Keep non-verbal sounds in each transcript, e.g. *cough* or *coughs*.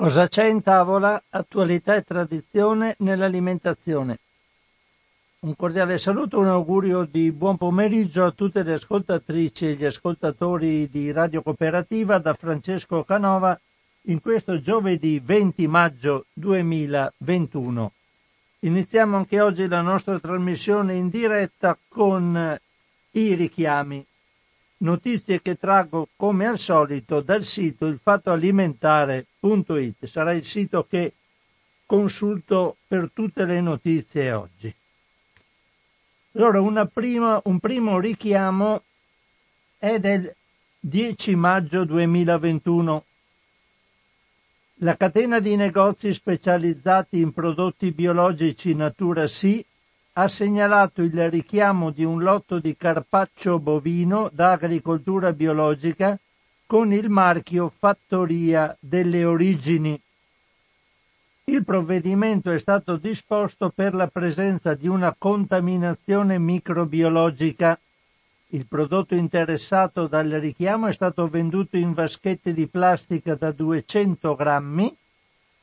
Cosa c'è in tavola? Attualità e tradizione nell'alimentazione. Un cordiale saluto, un augurio di buon pomeriggio a tutte le ascoltatrici e gli ascoltatori di Radio Cooperativa da Francesco Canova in questo giovedì 20 maggio 2021. Iniziamo anche oggi la nostra trasmissione in diretta con i richiami. Notizie che traggo come al solito dal sito ilfattoalimentare.it. Sarà il sito che consulto per tutte le notizie oggi. Allora, prima, un primo richiamo è del 10 maggio 2021. La catena di negozi specializzati in prodotti biologici Natura Sì ha segnalato il richiamo di un lotto di carpaccio bovino da agricoltura biologica con il marchio Fattoria delle Origini. Il provvedimento è stato disposto per la presenza di una contaminazione microbiologica. Il prodotto interessato dal richiamo è stato venduto in vaschette di plastica da 200 grammi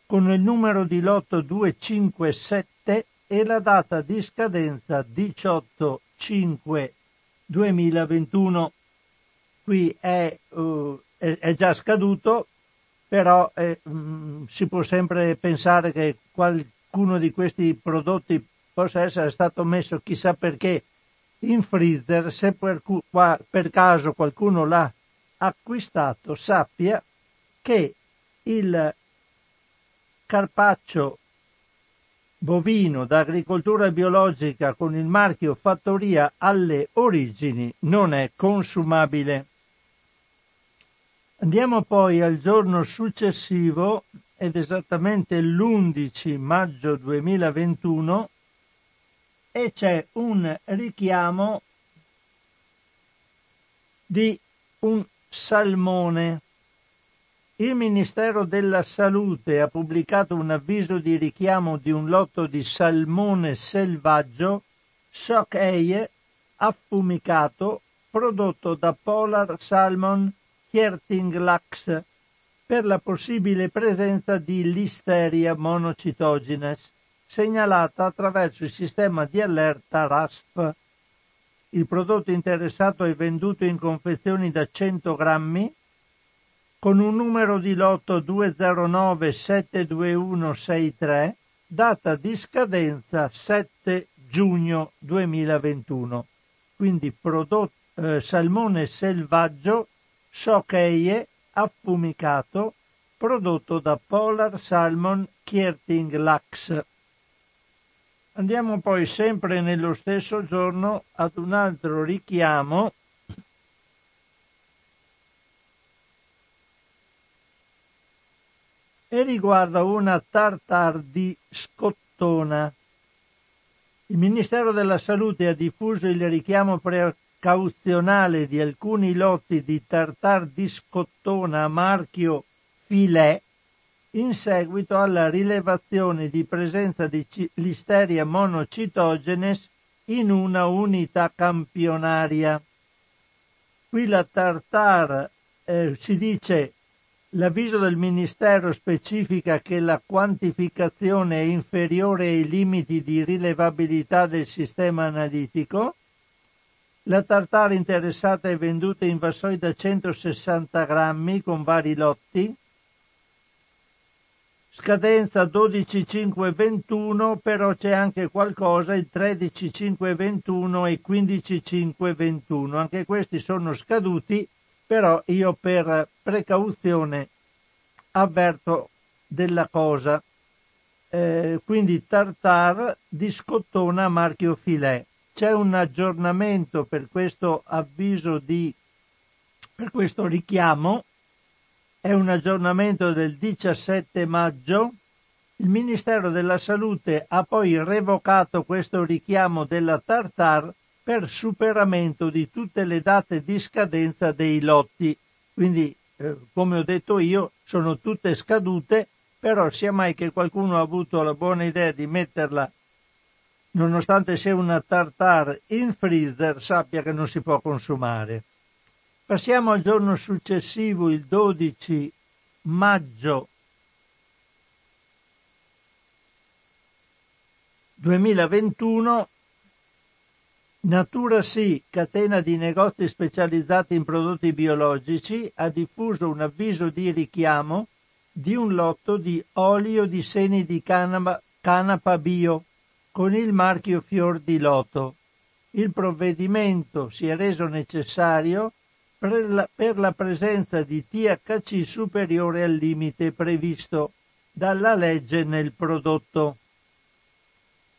con il numero di lotto 257 e la data di scadenza 18 5 2021. Qui è, uh, è, è già scaduto, però eh, mh, mm, si può sempre pensare che qualcuno di questi prodotti possa essere stato messo chissà perché in freezer, se per, qua, per caso qualcuno l'ha acquistato, sappia che il carpaccio bovino da agricoltura biologica con il marchio Fattoria alle origini non è consumabile. Andiamo poi al giorno successivo, ed esattamente l'11 maggio 2021, e c'è un richiamo di un salmone. Il Ministero della Salute ha pubblicato un avviso di richiamo di un lotto di salmone selvaggio shock Eie affumicato prodotto da Polar Salmon Kjerting Lax per la possibile presenza di Listeria monocitogenes segnalata attraverso il sistema di allerta RASP. Il prodotto interessato è venduto in confezioni da 100 grammi con un numero di lotto 209-72163, data di scadenza 7 giugno 2021. Quindi prodotto, eh, salmone selvaggio Socheie affumicato prodotto da Polar Salmon Kierting Lax. Andiamo poi sempre nello stesso giorno ad un altro richiamo e riguarda una tartar di scottona. Il Ministero della Salute ha diffuso il richiamo pre- cauzionale di alcuni lotti di tartar di scottona a marchio Filet in seguito alla rilevazione di presenza di Listeria monocitogenes in una unità campionaria. Qui la tartar eh, si dice l'avviso del Ministero specifica che la quantificazione è inferiore ai limiti di rilevabilità del sistema analitico la tartara interessata è venduta in vassoi da 160 grammi con vari lotti. Scadenza 12.5.21, però c'è anche qualcosa il 13.5.21 e 15.5.21. Anche questi sono scaduti, però io per precauzione avverto della cosa. Eh, quindi tartar di scottona marchio filet c'è un aggiornamento per questo avviso di per questo richiamo è un aggiornamento del 17 maggio il Ministero della Salute ha poi revocato questo richiamo della Tartar per superamento di tutte le date di scadenza dei lotti. Quindi, eh, come ho detto io, sono tutte scadute, però sia mai che qualcuno ha avuto la buona idea di metterla, nonostante sia una tartare in freezer, sappia che non si può consumare. Passiamo al giorno successivo, il 12 maggio 2021 Natura Sì, catena di negozi specializzati in prodotti biologici, ha diffuso un avviso di richiamo di un lotto di olio di semi di canapa, canapa bio con il marchio Fior di Loto. Il provvedimento si è reso necessario per la, per la presenza di THC superiore al limite previsto dalla legge nel prodotto.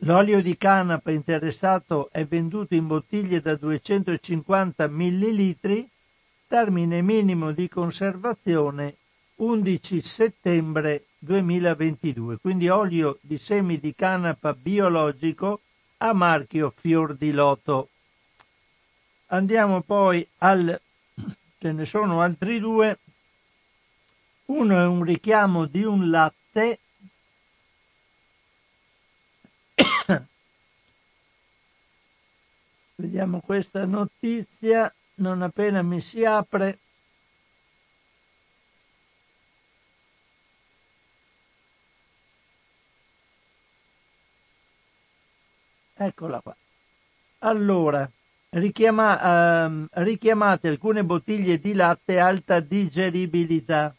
L'olio di canapa interessato è venduto in bottiglie da 250 ml, termine minimo di conservazione 11 settembre 2022, quindi olio di semi di canapa biologico a marchio Fior di Loto. Andiamo poi al *clears throat* ce ne sono altri due. Uno è un richiamo di un latte Vediamo questa notizia, non appena mi si apre. Eccola qua. Allora, richiama, ehm, richiamate alcune bottiglie di latte alta digeribilità.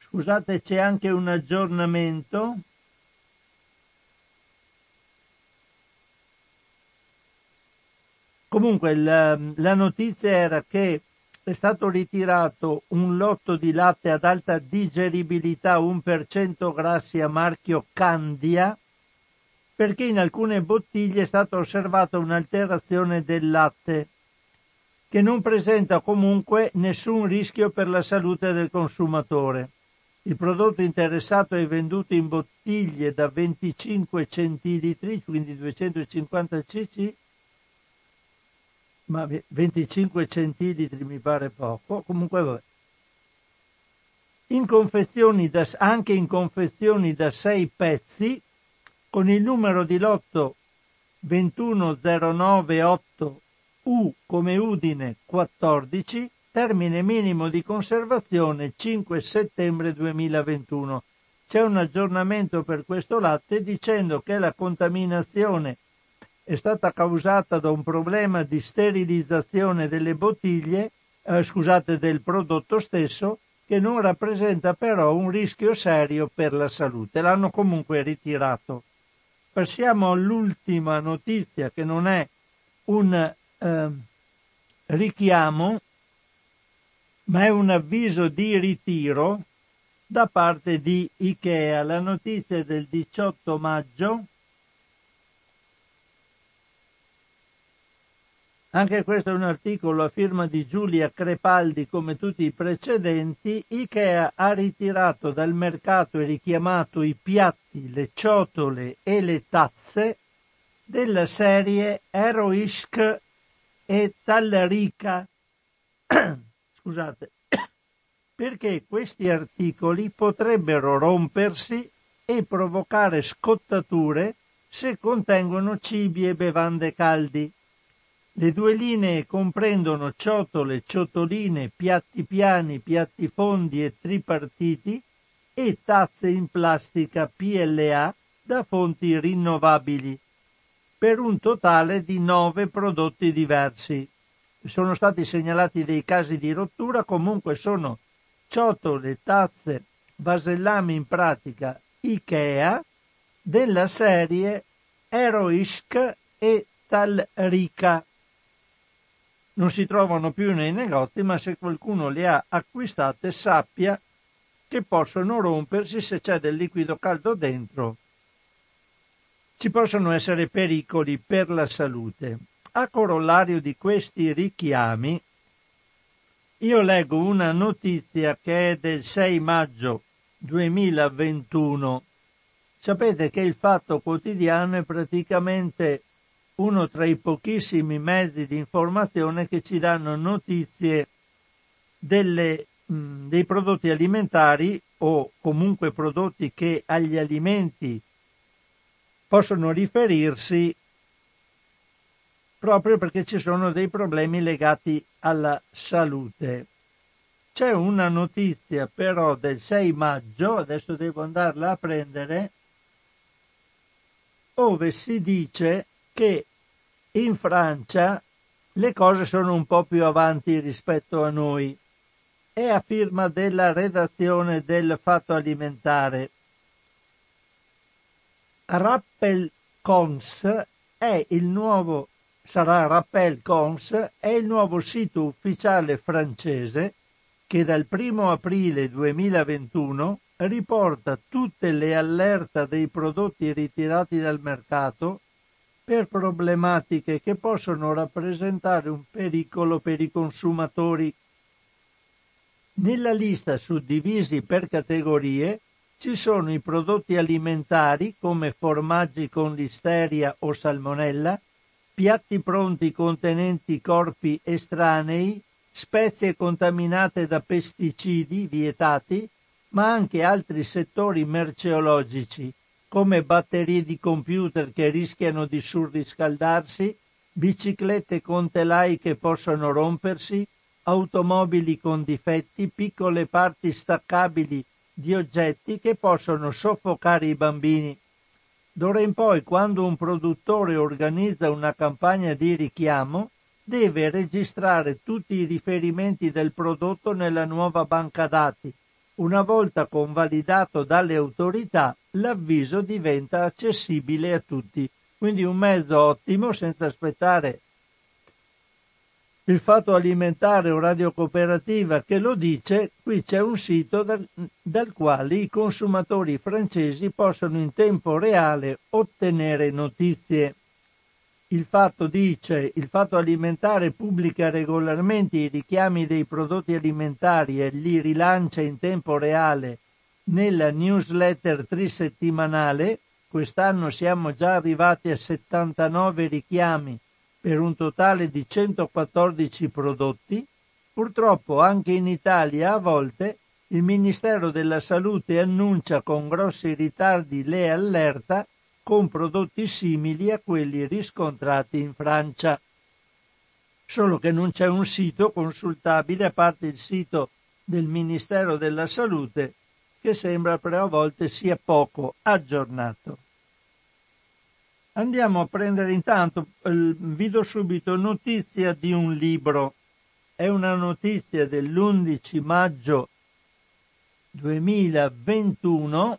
Scusate, c'è anche un aggiornamento. Comunque la, la notizia era che è stato ritirato un lotto di latte ad alta digeribilità 1% grassi a marchio Candia perché in alcune bottiglie è stata osservata un'alterazione del latte che non presenta comunque nessun rischio per la salute del consumatore. Il prodotto interessato è venduto in bottiglie da 25 centilitri, quindi 250 cc, ma 25 centilitri mi pare poco, comunque. In confezioni da, anche in confezioni da 6 pezzi, con il numero di lotto 21098 U come Udine 14, termine minimo di conservazione 5 settembre 2021. C'è un aggiornamento per questo latte dicendo che la contaminazione è stata causata da un problema di sterilizzazione delle bottiglie, eh, scusate, del prodotto stesso, che non rappresenta però un rischio serio per la salute. L'hanno comunque ritirato. Passiamo all'ultima notizia che non è un eh, richiamo, ma è un avviso di ritiro da parte di Ikea. La notizia è del 18 maggio Anche questo è un articolo a firma di Giulia Crepaldi come tutti i precedenti. Ikea ha ritirato dal mercato e richiamato i piatti, le ciotole e le tazze della serie Heroisk e Tallarica. *coughs* Scusate, *coughs* perché questi articoli potrebbero rompersi e provocare scottature se contengono cibi e bevande caldi. Le due linee comprendono ciotole, ciotoline, piatti piani, piatti fondi e tripartiti e tazze in plastica PLA da fonti rinnovabili, per un totale di nove prodotti diversi. Sono stati segnalati dei casi di rottura, comunque sono ciotole, tazze, vasellame in pratica Ikea della serie Heroisk e Talrica non si trovano più nei negozi, ma se qualcuno le ha acquistate sappia che possono rompersi se c'è del liquido caldo dentro. Ci possono essere pericoli per la salute. A corollario di questi richiami, io leggo una notizia che è del 6 maggio 2021. Sapete che il Fatto Quotidiano è praticamente uno tra i pochissimi mezzi di informazione che ci danno notizie delle, dei prodotti alimentari o comunque prodotti che agli alimenti possono riferirsi proprio perché ci sono dei problemi legati alla salute. C'è una notizia però del 6 maggio, adesso devo andarla a prendere, dove si dice che in Francia le cose sono un po' più avanti rispetto a noi. È a firma della redazione del Fatto Alimentare. Rappel Cons è il nuovo sarà Rappel Cons è il nuovo sito ufficiale francese che dal 1 aprile 2021 riporta tutte le allerte dei prodotti ritirati dal mercato per problematiche che possono rappresentare un pericolo per i consumatori. Nella lista suddivisi per categorie ci sono i prodotti alimentari come formaggi con listeria o salmonella, piatti pronti contenenti corpi estranei, spezie contaminate da pesticidi vietati, ma anche altri settori merceologici, come batterie di computer che rischiano di surriscaldarsi, biciclette con telai che possono rompersi, automobili con difetti, piccole parti staccabili di oggetti che possono soffocare i bambini. D'ora in poi, quando un produttore organizza una campagna di richiamo, deve registrare tutti i riferimenti del prodotto nella nuova banca dati. Una volta convalidato dalle autorità, l'avviso diventa accessibile a tutti. Quindi un mezzo ottimo senza aspettare il fatto alimentare o radio cooperativa che lo dice, qui c'è un sito dal, dal, quale i consumatori francesi possono in tempo reale ottenere notizie. Il fatto dice, il fatto alimentare pubblica regolarmente i richiami dei prodotti alimentari e li rilancia in tempo reale nella newsletter trisettimanale. Quest'anno siamo già arrivati a 79 richiami per un totale di 114 prodotti, purtroppo anche in Italia a volte il Ministero della Salute annuncia con grossi ritardi le allerta con prodotti simili a quelli riscontrati in Francia. Solo che non c'è un sito consultabile a parte il sito del Ministero della Salute che sembra però a volte sia poco aggiornato. Andiamo a prendere intanto, vi do subito notizia di un libro. È una notizia dell'11 maggio 2021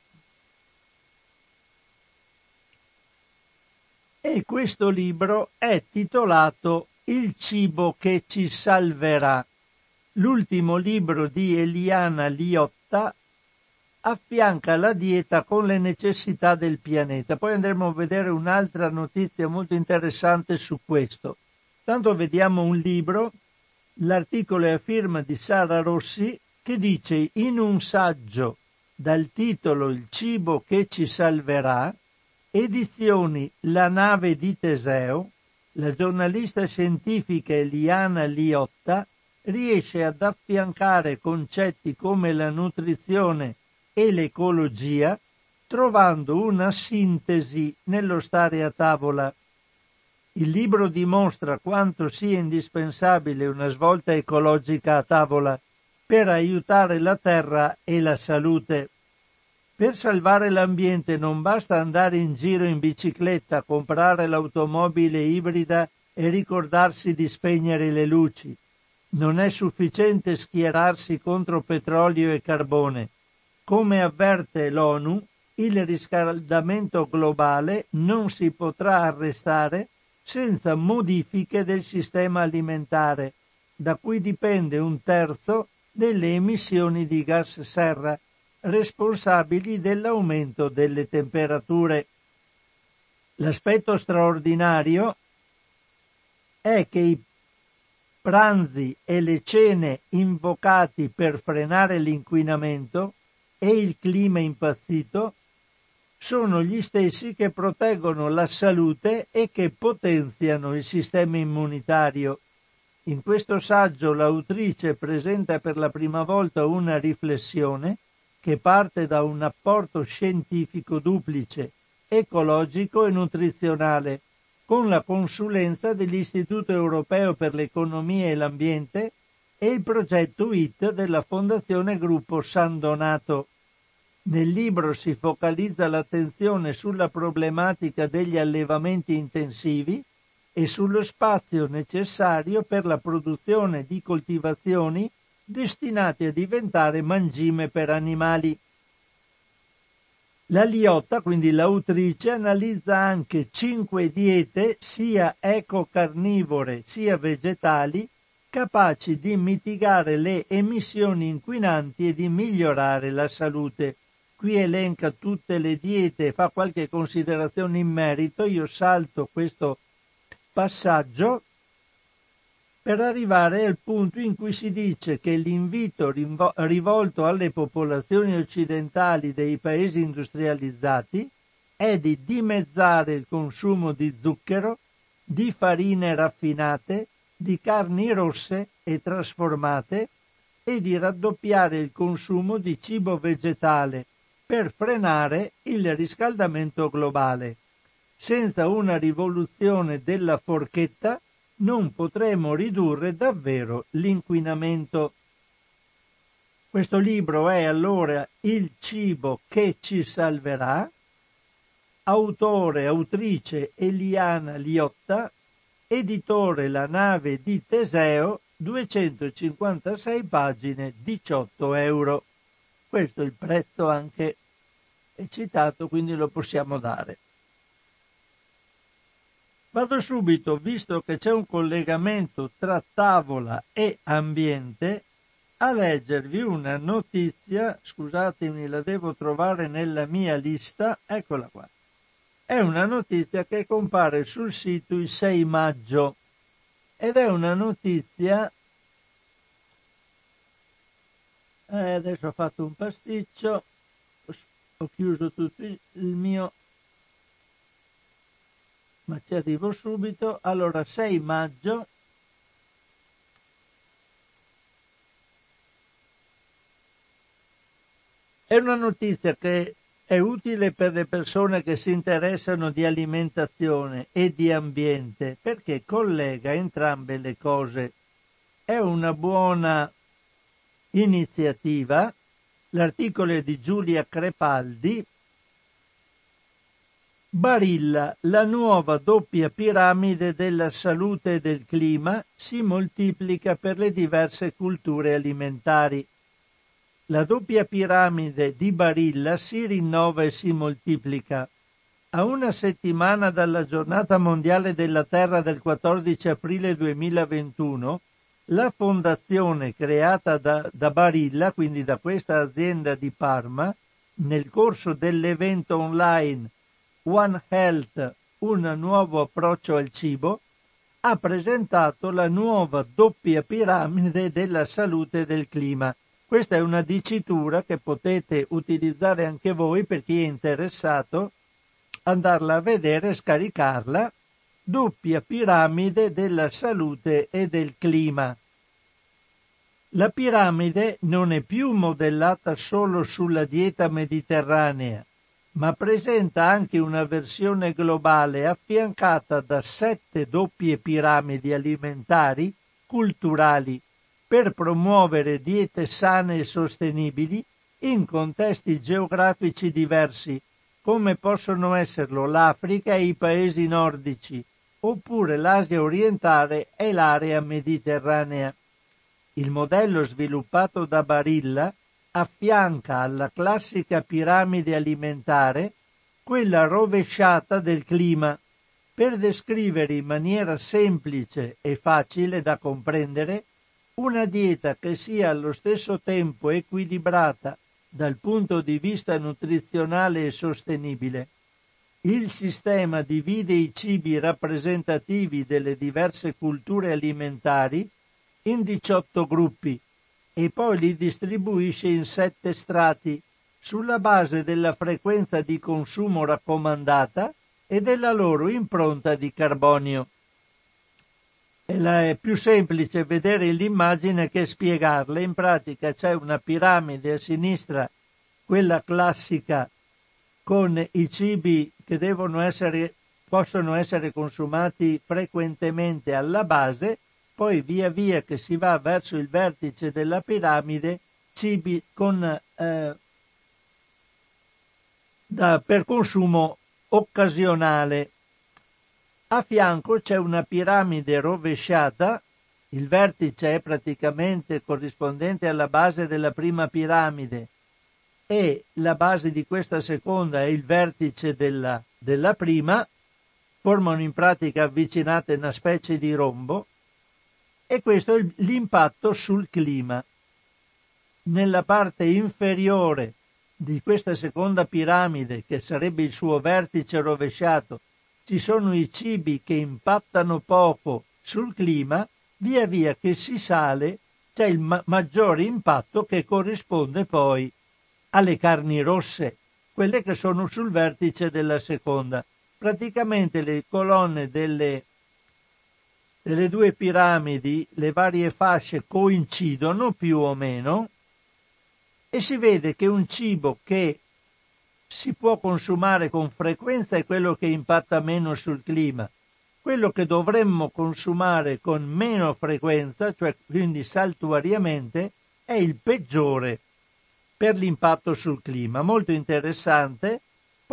e questo libro è titolato Il cibo che ci salverà, l'ultimo libro di Eliana Liotta affianca la dieta con le necessità del pianeta. Poi andremo a vedere un'altra notizia molto interessante su questo. Tanto vediamo un libro, l'articolo è a firma di Sara Rossi, che dice in un saggio dal titolo Il cibo che ci salverà, edizioni La nave di Teseo, la giornalista scientifica Eliana Liotta riesce ad affiancare concetti come la nutrizione e l'ecologia, trovando una sintesi nello stare a tavola. Il libro dimostra quanto sia indispensabile una svolta ecologica a tavola per aiutare la terra e la salute. Per salvare l'ambiente non basta andare in giro in bicicletta, comprare l'automobile ibrida e ricordarsi di spegnere le luci. Non è sufficiente schierarsi contro petrolio e carbone. Come avverte l'ONU, il riscaldamento globale non si potrà arrestare senza modifiche del sistema alimentare, da cui dipende un terzo delle emissioni di gas serra responsabili dell'aumento delle temperature. L'aspetto straordinario è che i pranzi e le cene invocati per frenare l'inquinamento e il clima impazzito sono gli stessi che proteggono la salute e che potenziano il sistema immunitario. In questo saggio l'autrice presenta per la prima volta una riflessione che parte da un apporto scientifico duplice, ecologico e nutrizionale, con la consulenza dell'Istituto europeo per l'economia e l'ambiente e il progetto IT della Fondazione Gruppo San Donato. Nel libro si focalizza l'attenzione sulla problematica degli allevamenti intensivi e sullo spazio necessario per la produzione di coltivazioni destinate a diventare mangime per animali. La Liotta, quindi l'autrice, analizza anche cinque diete sia ecocarnivore sia vegetali capaci di mitigare le emissioni inquinanti e di migliorare la salute. Qui elenca tutte le diete e fa qualche considerazione in merito. Io salto questo passaggio per arrivare al punto in cui si dice che l'invito rivolto alle popolazioni occidentali dei paesi industrializzati è di dimezzare il consumo di zucchero, di farine raffinate, di carni rosse e trasformate e di raddoppiare il consumo di cibo vegetale per frenare il riscaldamento globale. Senza una rivoluzione della forchetta non potremo ridurre davvero l'inquinamento. Questo libro è allora Il cibo che ci salverà, autore, autrice Eliana Liotta, editore La nave di Teseo, 256 pagine, 18 euro. Questo è il prezzo anche è citato, quindi lo possiamo dare. Vado subito, visto che c'è un collegamento tra tavola e ambiente, a leggervi una notizia, scusatemi, la devo trovare nella mia lista, eccola qua. È una notizia che compare sul sito il 6 maggio ed è una notizia eh, adesso ho fatto un pasticcio ho chiuso tutto il mio ma ci arrivo subito. Allora, 6 maggio. È una notizia che è utile per le persone che si interessano di alimentazione e di ambiente perché collega entrambe le cose. È una buona iniziativa. L'articolo è di Giulia Crepaldi Barilla, la nuova doppia piramide della salute e del clima, si moltiplica per le diverse culture alimentari. La doppia piramide di Barilla si rinnova e si moltiplica. A una settimana dalla giornata mondiale della Terra del 14 aprile 2021, la fondazione creata da, da Barilla, quindi da questa azienda di Parma, nel corso dell'evento online One Health, un nuovo approccio al cibo, ha presentato la nuova doppia piramide della salute e del clima. Questa è una dicitura che potete utilizzare anche voi per chi è interessato, andarla a vedere e scaricarla. Doppia piramide della salute e del clima. La piramide non è più modellata solo sulla dieta mediterranea, ma presenta anche una versione globale affiancata da sette doppie piramidi alimentari culturali per promuovere diete sane e sostenibili in contesti geografici diversi, come possono esserlo l'Africa e i paesi nordici, oppure l'Asia orientale e l'area mediterranea. Il modello sviluppato da Barilla affianca alla classica piramide alimentare quella rovesciata del clima per descrivere in maniera semplice e facile da comprendere una dieta che sia allo stesso tempo equilibrata dal punto di vista nutrizionale e sostenibile. Il sistema divide i cibi rappresentativi delle diverse culture alimentari in 18 gruppi e poi li distribuisce in sette strati sulla base della frequenza di consumo raccomandata e della loro impronta di carbonio. È più semplice vedere l'immagine che spiegarla. In pratica c'è una piramide a sinistra, quella classica, con i cibi che essere, possono essere consumati frequentemente alla base poi via via che si va verso il vertice della piramide cibi con eh, da, per consumo occasionale. A fianco c'è una piramide rovesciata, il vertice è praticamente corrispondente alla base della prima piramide e la base di questa seconda è il vertice della, della prima, formano in pratica avvicinate una specie di rombo e questo è l'impatto sul clima. Nella parte inferiore di questa seconda piramide, che sarebbe il suo vertice rovesciato, ci sono i cibi che impattano poco sul clima, via via che si sale c'è il ma- maggiore impatto che corrisponde poi alle carni rosse, quelle che sono sul vertice della seconda. Praticamente le colonne delle, delle due piramidi, le varie fasce coincidono più o meno e si vede che un cibo che si può consumare con frequenza è quello che impatta meno sul clima. Quello che dovremmo consumare con meno frequenza, cioè quindi saltuariamente, è il peggiore per l'impatto sul clima. Molto interessante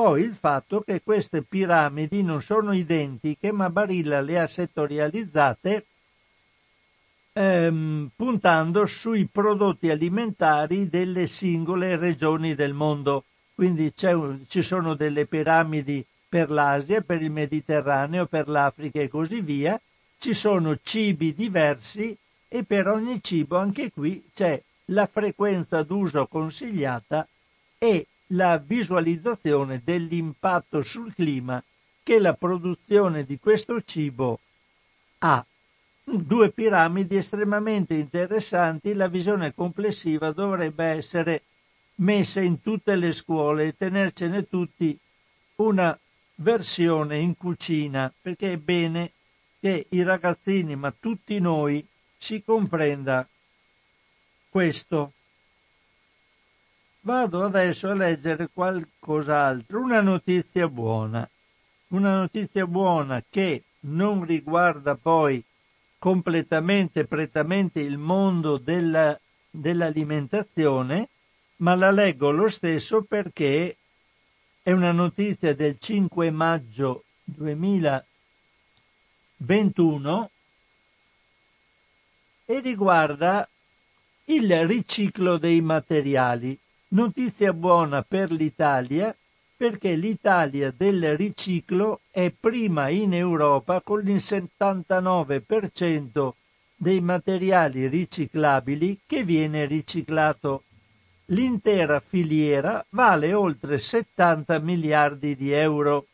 poi il fatto che queste piramidi non sono identiche, ma Barilla le ha settorializzate ehm, puntando sui prodotti alimentari delle singole regioni del mondo. Quindi ci sono delle piramidi per l'Asia, per il Mediterraneo, per l'Africa e così via. Ci sono cibi diversi e per ogni cibo anche qui c'è la frequenza d'uso consigliata e la visualizzazione dell'impatto sul clima che la produzione di questo cibo ha. Due piramidi estremamente interessanti, la visione complessiva dovrebbe essere messa in tutte le scuole e tenercene tutti una versione in cucina, perché è bene che i ragazzini, ma tutti noi, si comprenda questo. Vado adesso a leggere qualcos'altro, una notizia buona, una notizia buona che non riguarda poi completamente, prettamente il mondo della, dell'alimentazione, ma la leggo lo stesso perché è una notizia del 5 maggio 2021 e riguarda il riciclo dei materiali. Notizia buona per l'Italia perché l'Italia del riciclo è prima in Europa con il 79% dei materiali riciclabili che viene riciclato. L'intera filiera vale oltre 70 miliardi di euro.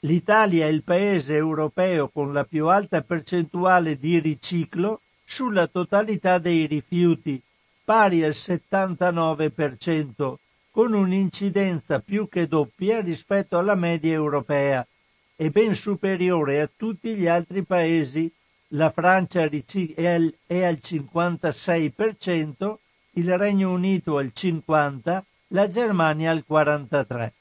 L'Italia è il paese europeo con la più alta percentuale di riciclo sulla totalità dei rifiuti, pari al 79%, con un'incidenza più che doppia rispetto alla media europea e ben superiore a tutti gli altri paesi. La Francia è al 56%, il Regno Unito al 50%, la Germania al 43%.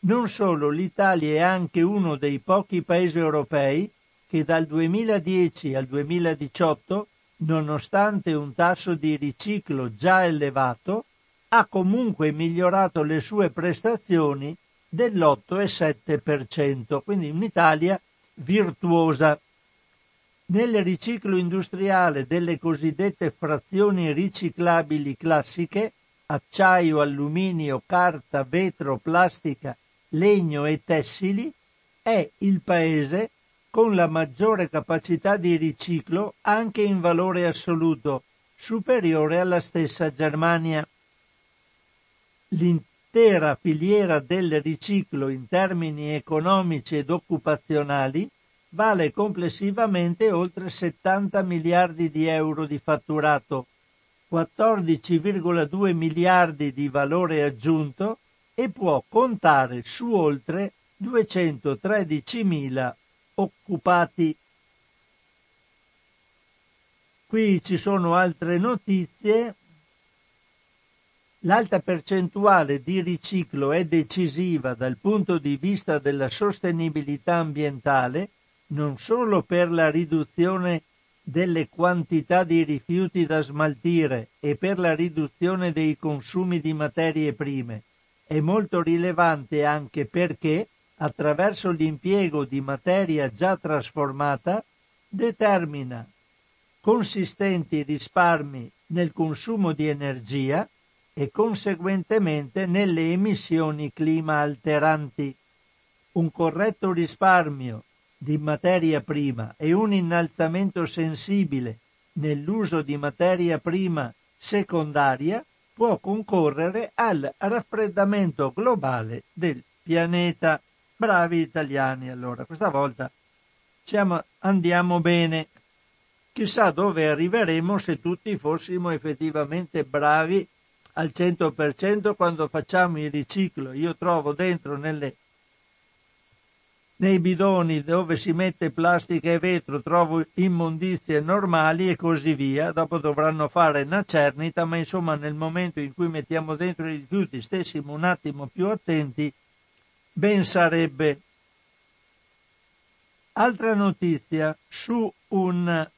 Non solo, l'Italia è anche uno dei pochi paesi europei che dal 2010 al 2018, nonostante un tasso di riciclo già elevato, ha comunque migliorato le sue prestazioni dell'8,7%, quindi un'Italia virtuosa. Nel riciclo industriale delle cosiddette frazioni riciclabili classiche, acciaio, alluminio, carta, vetro, plastica, legno e tessili, è il paese con la maggiore capacità di riciclo anche in valore assoluto, superiore alla stessa Germania. L'intera filiera del riciclo in termini economici ed occupazionali vale complessivamente oltre 70 miliardi di euro di fatturato, 14,2 miliardi di valore aggiunto e può contare su oltre 213 mila occupati. Qui ci sono altre notizie. L'alta percentuale di riciclo è decisiva dal punto di vista della sostenibilità ambientale non solo per la riduzione delle quantità di rifiuti da smaltire e per la riduzione dei consumi di materie prime, è molto rilevante anche perché, attraverso l'impiego di materia già trasformata, determina consistenti risparmi nel consumo di energia e conseguentemente nelle emissioni clima alteranti. Un corretto risparmio di materia prima e un innalzamento sensibile nell'uso di materia prima secondaria può concorrere al raffreddamento globale del pianeta. Bravi italiani, allora, questa volta siamo, andiamo bene. Chissà dove arriveremo se tutti fossimo effettivamente bravi al 100% quando facciamo il riciclo. Io trovo dentro nelle nei bidoni dove si mette plastica e vetro trovo immondizie normali e così via, dopo dovranno fare una cernita, ma insomma nel momento in cui mettiamo dentro i rifiuti stessimo un attimo più attenti, ben sarebbe. Altra notizia su un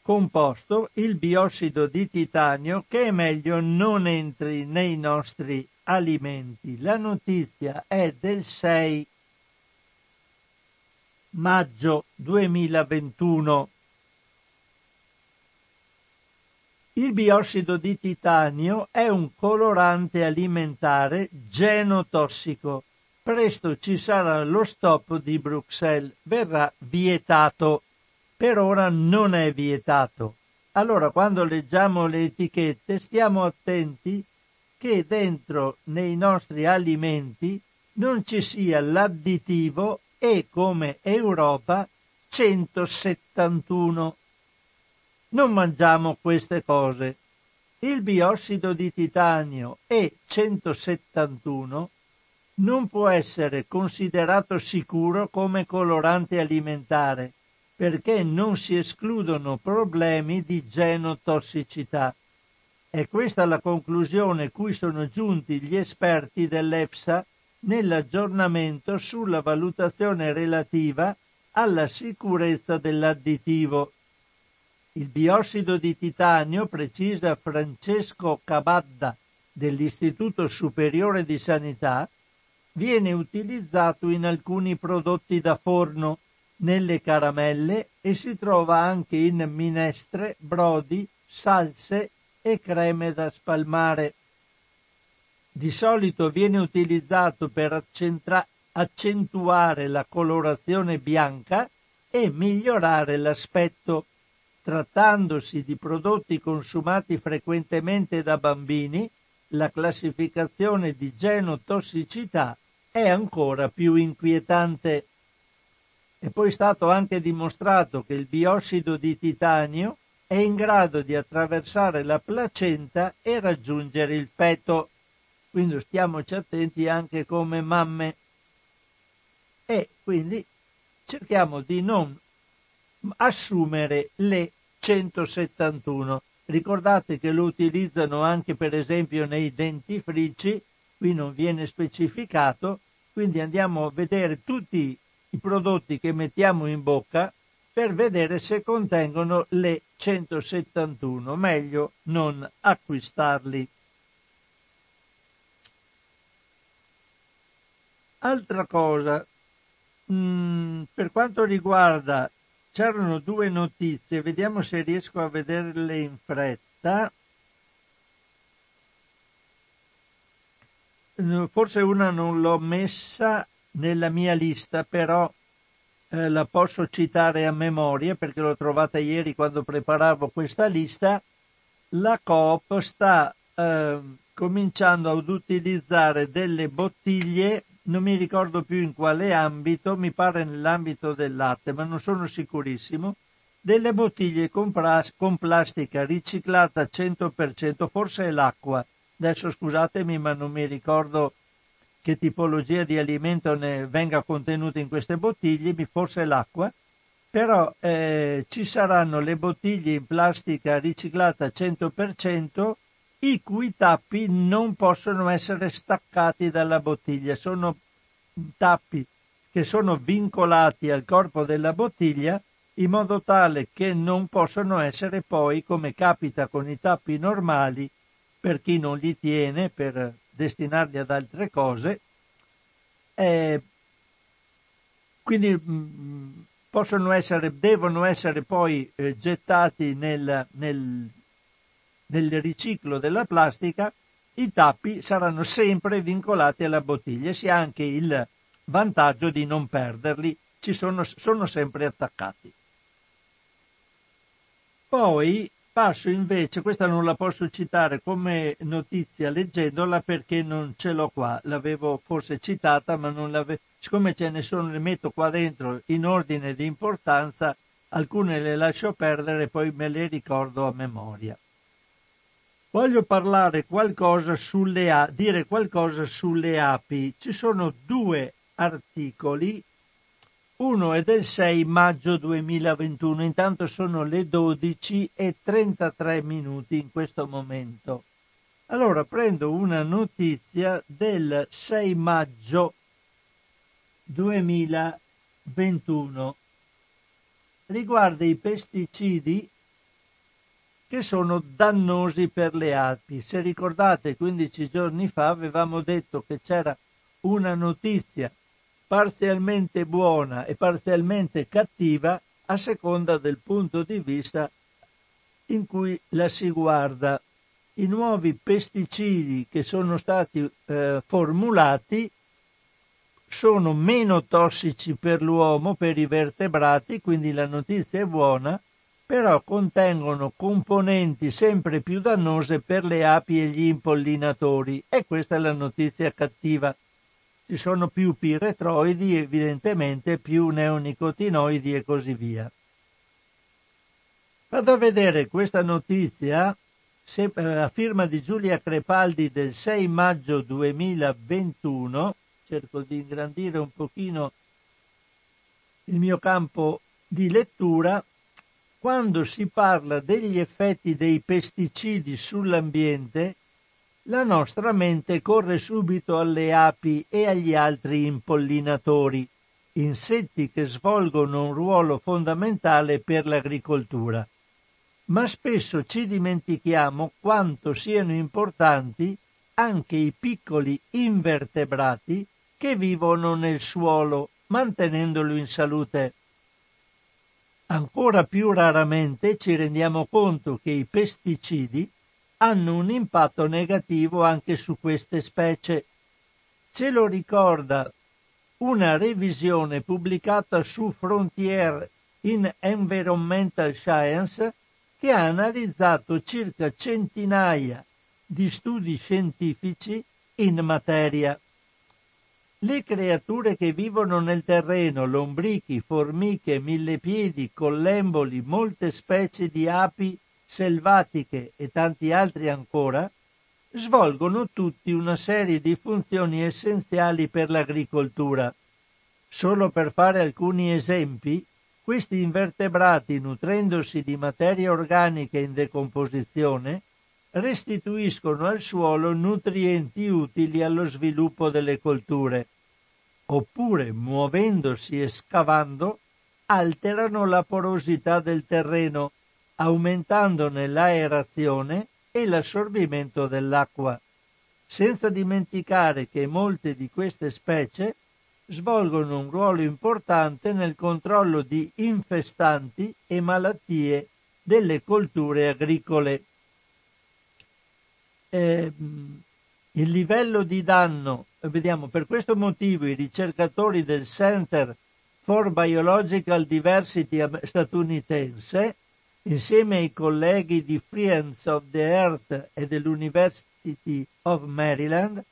composto, il biossido di titanio, che è meglio non entri nei nostri alimenti. La notizia è del 6 maggio 2021. Il biossido di titanio è un colorante alimentare genotossico. Presto ci sarà lo stop di Bruxelles, verrà vietato. Per ora non è vietato. Allora quando leggiamo le etichette stiamo attenti che dentro nei nostri alimenti non ci sia l'additivo E come Europa 171. Non mangiamo queste cose. Il biossido di titanio E171 non può essere considerato sicuro come colorante alimentare perché non si escludono problemi di genotossicità. È questa la conclusione cui sono giunti gli esperti dell'EFSA nell'aggiornamento sulla valutazione relativa alla sicurezza dell'additivo. Il biossido di titanio, precisa Francesco Cabadda dell'Istituto Superiore di Sanità, viene utilizzato in alcuni prodotti da forno, nelle caramelle e si trova anche in minestre, brodi, salse e creme da spalmare. Di solito viene utilizzato per accentra- accentuare la colorazione bianca e migliorare l'aspetto. Trattandosi di prodotti consumati frequentemente da bambini, la classificazione di genotossicità è ancora più inquietante. È poi stato anche dimostrato che il biossido di titanio è in grado di attraversare la placenta e raggiungere il feto. Quindi stiamoci attenti anche come mamme. E quindi cerchiamo di non assumere le 171. Ricordate che lo utilizzano anche per esempio nei dentifrici, qui non viene specificato, quindi andiamo a vedere tutti i prodotti che mettiamo in bocca per vedere se contengono le 171, meglio non acquistarli. Altra cosa, mm, per quanto riguarda, c'erano due notizie, vediamo se riesco a vederle in fretta. Forse una non l'ho messa nella mia lista, però eh, la posso citare a memoria perché l'ho trovata ieri quando preparavo questa lista, la Coop sta eh, cominciando ad utilizzare delle bottiglie, non mi ricordo più in quale ambito, mi pare nell'ambito del latte, ma non sono sicurissimo, delle bottiglie con, plas- con plastica riciclata 100%, forse è l'acqua. Adesso scusatemi, ma non mi ricordo che tipologia di alimento ne venga contenuta in queste bottiglie, forse l'acqua, però eh, ci saranno le bottiglie in plastica riciclata 100% i cui tappi non possono essere staccati dalla bottiglia, sono tappi che sono vincolati al corpo della bottiglia in modo tale che non possono essere poi, come capita con i tappi normali, per chi non li tiene, per destinarli ad altre cose. Eh, quindi mh, mm, possono essere, devono essere poi eh, gettati nel, nel, nel riciclo della plastica, i tappi saranno sempre vincolati alla bottiglia, si ha anche il vantaggio di non perderli, ci sono, sono sempre attaccati. Poi passo invece, questa non la posso citare come notizia leggendola perché non ce l'ho qua, l'avevo forse citata ma non l'avevo, siccome ce ne sono, le metto qua dentro in ordine di importanza, alcune le lascio perdere e poi me le ricordo a memoria. Voglio parlare qualcosa sulle, dire qualcosa sulle api. Ci sono due articoli uno è del 6 maggio 2021, intanto sono le 12 e 33 minuti in questo momento. Allora prendo una notizia del 6 maggio 2021. Riguarda i pesticidi che sono dannosi per le api. Se ricordate, 15 giorni fa avevamo detto che c'era una notizia parzialmente buona e parzialmente cattiva a seconda del punto di vista in cui la si guarda. I nuovi pesticidi che sono stati eh, formulati sono meno tossici per l'uomo, per i vertebrati, quindi la notizia è buona, però contengono componenti sempre più dannose per le api e gli impollinatori e questa è la notizia cattiva. Ci sono più piretroidi, evidentemente più neonicotinoidi e così via. Vado a vedere questa notizia, a firma di Giulia Crepaldi del 6 maggio 2021, cerco di ingrandire un pochino il mio campo di lettura, quando si parla degli effetti dei pesticidi sull'ambiente, la nostra mente corre subito alle api e agli altri impollinatori, insetti che svolgono un ruolo fondamentale per l'agricoltura. Ma spesso ci dimentichiamo quanto siano importanti anche i piccoli invertebrati che vivono nel suolo, mantenendolo in salute. Ancora più raramente ci rendiamo conto che i pesticidi hanno un impatto negativo anche su queste specie. Ce lo ricorda una revisione pubblicata su Frontier in Environmental Science che ha analizzato circa centinaia di studi scientifici in materia. Le creature che vivono nel terreno, lombrichi, formiche, millepiedi, collemboli, molte specie di api selvatiche e tanti altri ancora, svolgono tutti una serie di funzioni essenziali per l'agricoltura. Solo per fare alcuni esempi, questi invertebrati, nutrendosi di materia organica in decomposizione, restituiscono al suolo nutrienti utili allo sviluppo delle colture, oppure muovendosi e scavando alterano la porosità del terreno, aumentandone l'aerazione e l'assorbimento dell'acqua, senza dimenticare che molte di queste specie svolgono un ruolo importante nel controllo di infestanti e malattie delle colture agricole. Eh, il livello di danno, vediamo, per questo motivo i ricercatori del Center for Biological Diversity statunitense insieme ai colleghi di Friends of the Earth e dell'University of Maryland,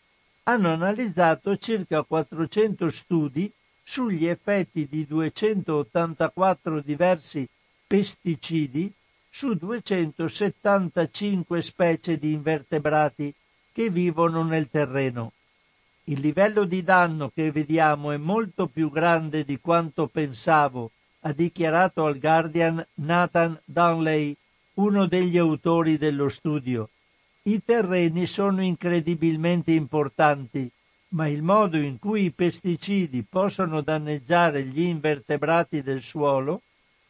hanno analizzato circa 400 studi sugli effetti di 284 diversi pesticidi su 275 specie di invertebrati che vivono nel terreno. Il livello di danno che vediamo è molto più grande di quanto pensavo ha dichiarato al Guardian Nathan Downley, uno degli autori dello studio. I terreni sono incredibilmente importanti, ma il modo in cui i pesticidi possono danneggiare gli invertebrati del suolo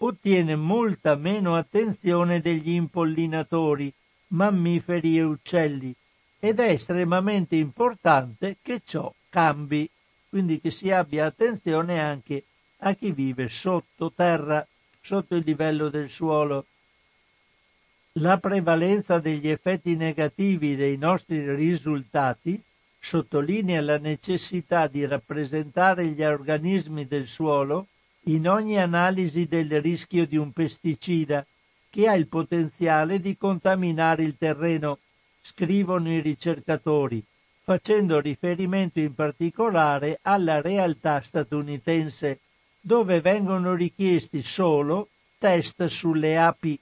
ottiene molta meno attenzione degli impollinatori, mammiferi e uccelli ed è estremamente importante che ciò cambi, quindi che si abbia attenzione anche a chi vive sottoterra, sotto il livello del suolo. La prevalenza degli effetti negativi dei nostri risultati sottolinea la necessità di rappresentare gli organismi del suolo in ogni analisi del rischio di un pesticida che ha il potenziale di contaminare il terreno, scrivono i ricercatori, facendo riferimento in particolare alla realtà statunitense, dove vengono richiesti solo test sulle api.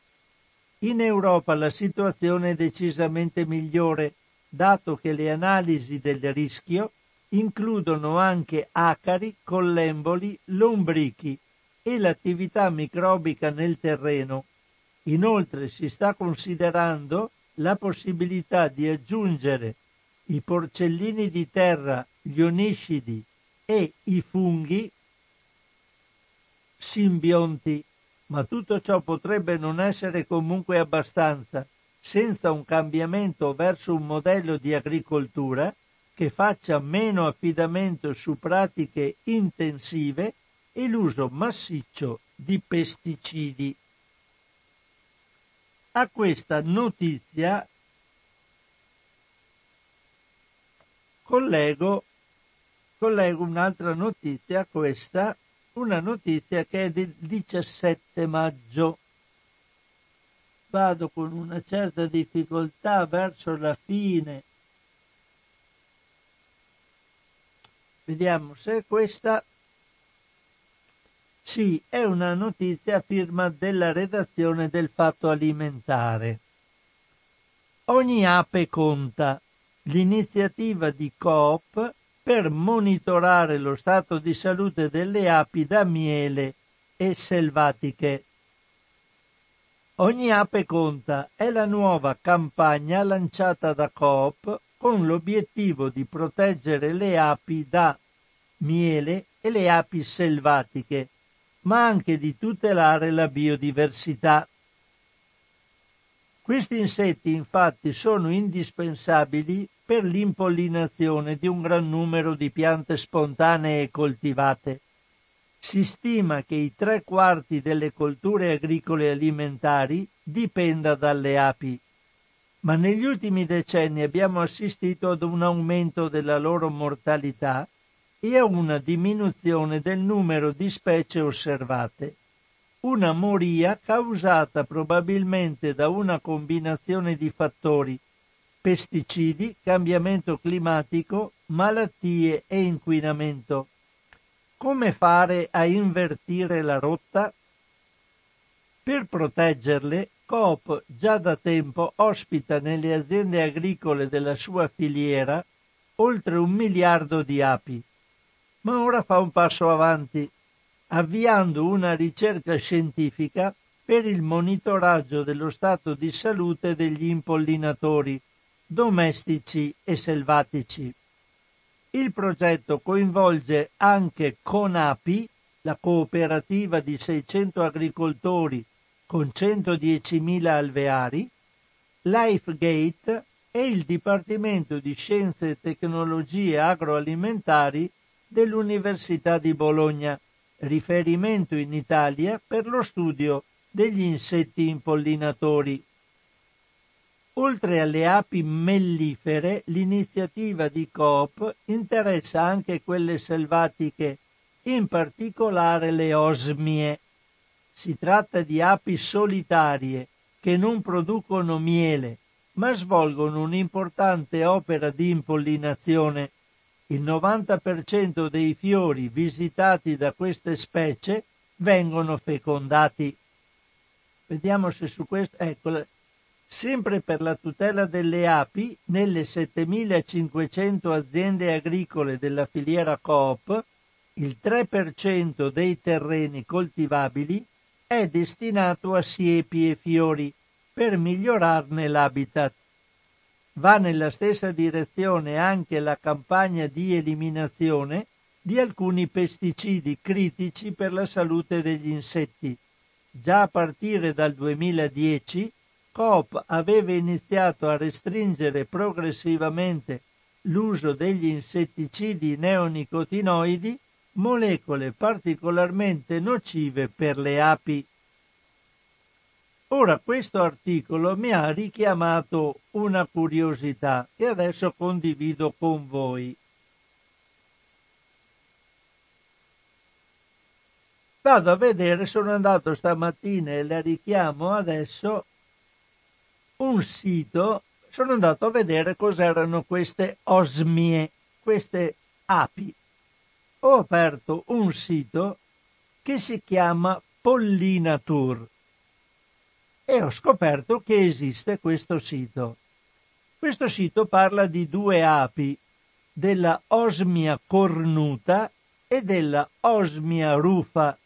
In Europa la situazione è decisamente migliore, dato che le analisi del rischio includono anche acari, collemboli, lombrichi e l'attività microbica nel terreno. Inoltre si sta considerando la possibilità di aggiungere i porcellini di terra, gli oniscidi e i funghi simbionti, ma tutto ciò potrebbe non essere comunque abbastanza senza un cambiamento verso un modello di agricoltura che faccia meno affidamento su pratiche intensive e l'uso massiccio di pesticidi. A questa notizia collego, collego un'altra notizia, questa, una notizia che è del 17 maggio. Vado con una certa difficoltà verso la fine Vediamo se questa sì, è una notizia a firma della redazione del Fatto Alimentare. Ogni ape conta. L'iniziativa di Coop per monitorare lo stato di salute delle api da miele e selvatiche. Ogni ape conta è la nuova campagna lanciata da Coop con l'obiettivo di proteggere le api da miele e le api selvatiche, ma anche di tutelare la biodiversità. Questi insetti infatti sono indispensabili per l'impollinazione di un gran numero di piante spontanee coltivate. Si stima che i tre quarti delle colture agricole alimentari dipenda dalle api ma negli ultimi decenni abbiamo assistito ad un aumento della loro mortalità e a una diminuzione del numero di specie osservate. Una moria causata probabilmente da una combinazione di fattori pesticidi, cambiamento climatico, malattie e inquinamento. Come fare a invertire la rotta? Per proteggerle Coop già da tempo ospita nelle aziende agricole della sua filiera oltre un miliardo di api, ma ora fa un passo avanti, avviando una ricerca scientifica per il monitoraggio dello stato di salute degli impollinatori domestici e selvatici. Il progetto coinvolge anche Conapi, la cooperativa di 600 agricoltori con 110.000 alveari, LifeGate e il Dipartimento di Scienze e Tecnologie Agroalimentari dell'Università di Bologna, riferimento in Italia per lo studio degli insetti impollinatori. Oltre alle api mellifere, l'iniziativa di Coop interessa anche quelle selvatiche, in particolare le osmie. Si tratta di api solitarie che non producono miele, ma svolgono un'importante opera di impollinazione. Il 90% dei fiori visitati da queste specie vengono fecondati. Vediamo se su questo. Ecco, sempre per la tutela delle api, nelle 7500 aziende agricole della filiera Coop, il 3% dei terreni coltivabili è destinato a siepi e fiori per migliorarne l'habitat. Va nella stessa direzione anche la campagna di eliminazione di alcuni pesticidi critici per la salute degli insetti. Già a partire dal 2010 Coop aveva iniziato a restringere progressivamente l'uso degli insetticidi neonicotinoidi, molecole particolarmente nocive per le api. Ora questo articolo mi ha richiamato una curiosità che adesso condivido con voi. Vado a vedere, sono andato stamattina e la richiamo adesso, un sito, sono andato a vedere cos'erano queste osmie, queste api. Ho aperto un sito che si chiama Pollinatur e ho scoperto che esiste questo sito. Questo sito parla di due api, della Osmia cornuta e della Osmia rufa.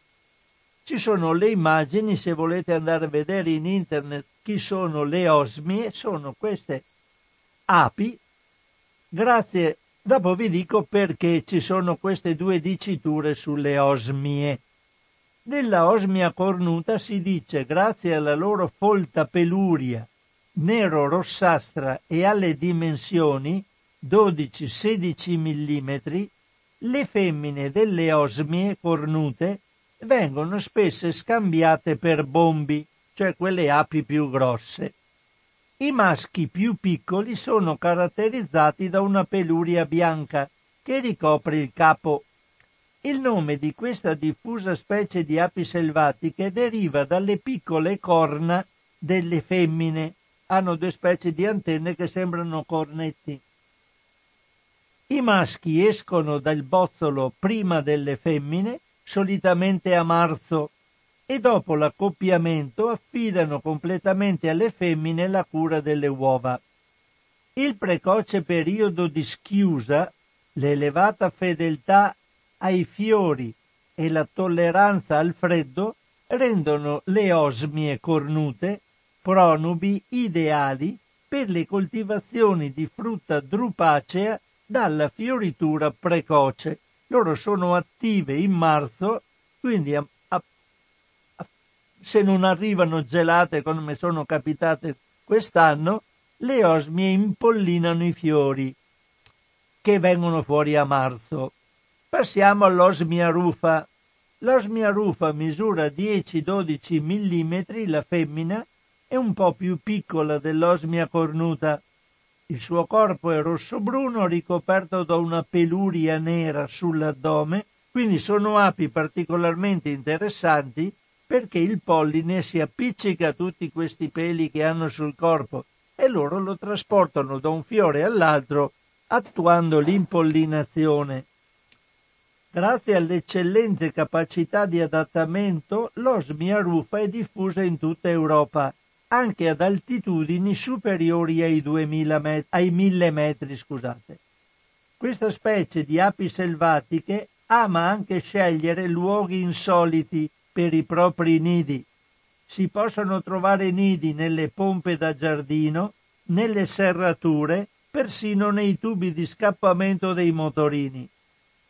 Ci sono le immagini, se volete andare a vedere in internet chi sono le osmie, sono queste api. Grazie, dopo vi dico perché ci sono queste due diciture sulle osmie. Nella osmia cornuta si dice, grazie alla loro folta peluria nero-rossastra e alle dimensioni 12-16 mm, le femmine delle osmie cornute vengono spesso scambiate per bombi, cioè quelle api più grosse. I maschi più piccoli sono caratterizzati da una peluria bianca che ricopre il capo il nome di questa diffusa specie di api selvatiche deriva dalle piccole corna delle femmine. Hanno due specie di antenne che sembrano cornetti. I maschi escono dal bozzolo prima delle femmine, solitamente a marzo, e dopo l'accoppiamento affidano completamente alle femmine la cura delle uova. Il precoce periodo di schiusa, l'elevata fedeltà ai fiori e la tolleranza al freddo rendono le osmie cornute pronubi ideali per le coltivazioni di frutta drupacea dalla fioritura precoce. Loro sono attive in marzo, quindi se non arrivano gelate come sono capitate quest'anno, le osmie impollinano i fiori che vengono fuori a marzo. Passiamo all'osmia rufa. L'osmia rufa misura 10-12 mm la femmina è un po' più piccola dell'osmia cornuta. Il suo corpo è rosso-bruno ricoperto da una peluria nera sull'addome, quindi sono api particolarmente interessanti perché il polline si appiccica a tutti questi peli che hanno sul corpo e loro lo trasportano da un fiore all'altro attuando l'impollinazione. Grazie all'eccellente capacità di adattamento, l'osmia rufa è diffusa in tutta Europa, anche ad altitudini superiori ai, 2000 met- ai 1000 metri. Scusate. Questa specie di api selvatiche ama anche scegliere luoghi insoliti per i propri nidi. Si possono trovare nidi nelle pompe da giardino, nelle serrature, persino nei tubi di scappamento dei motorini.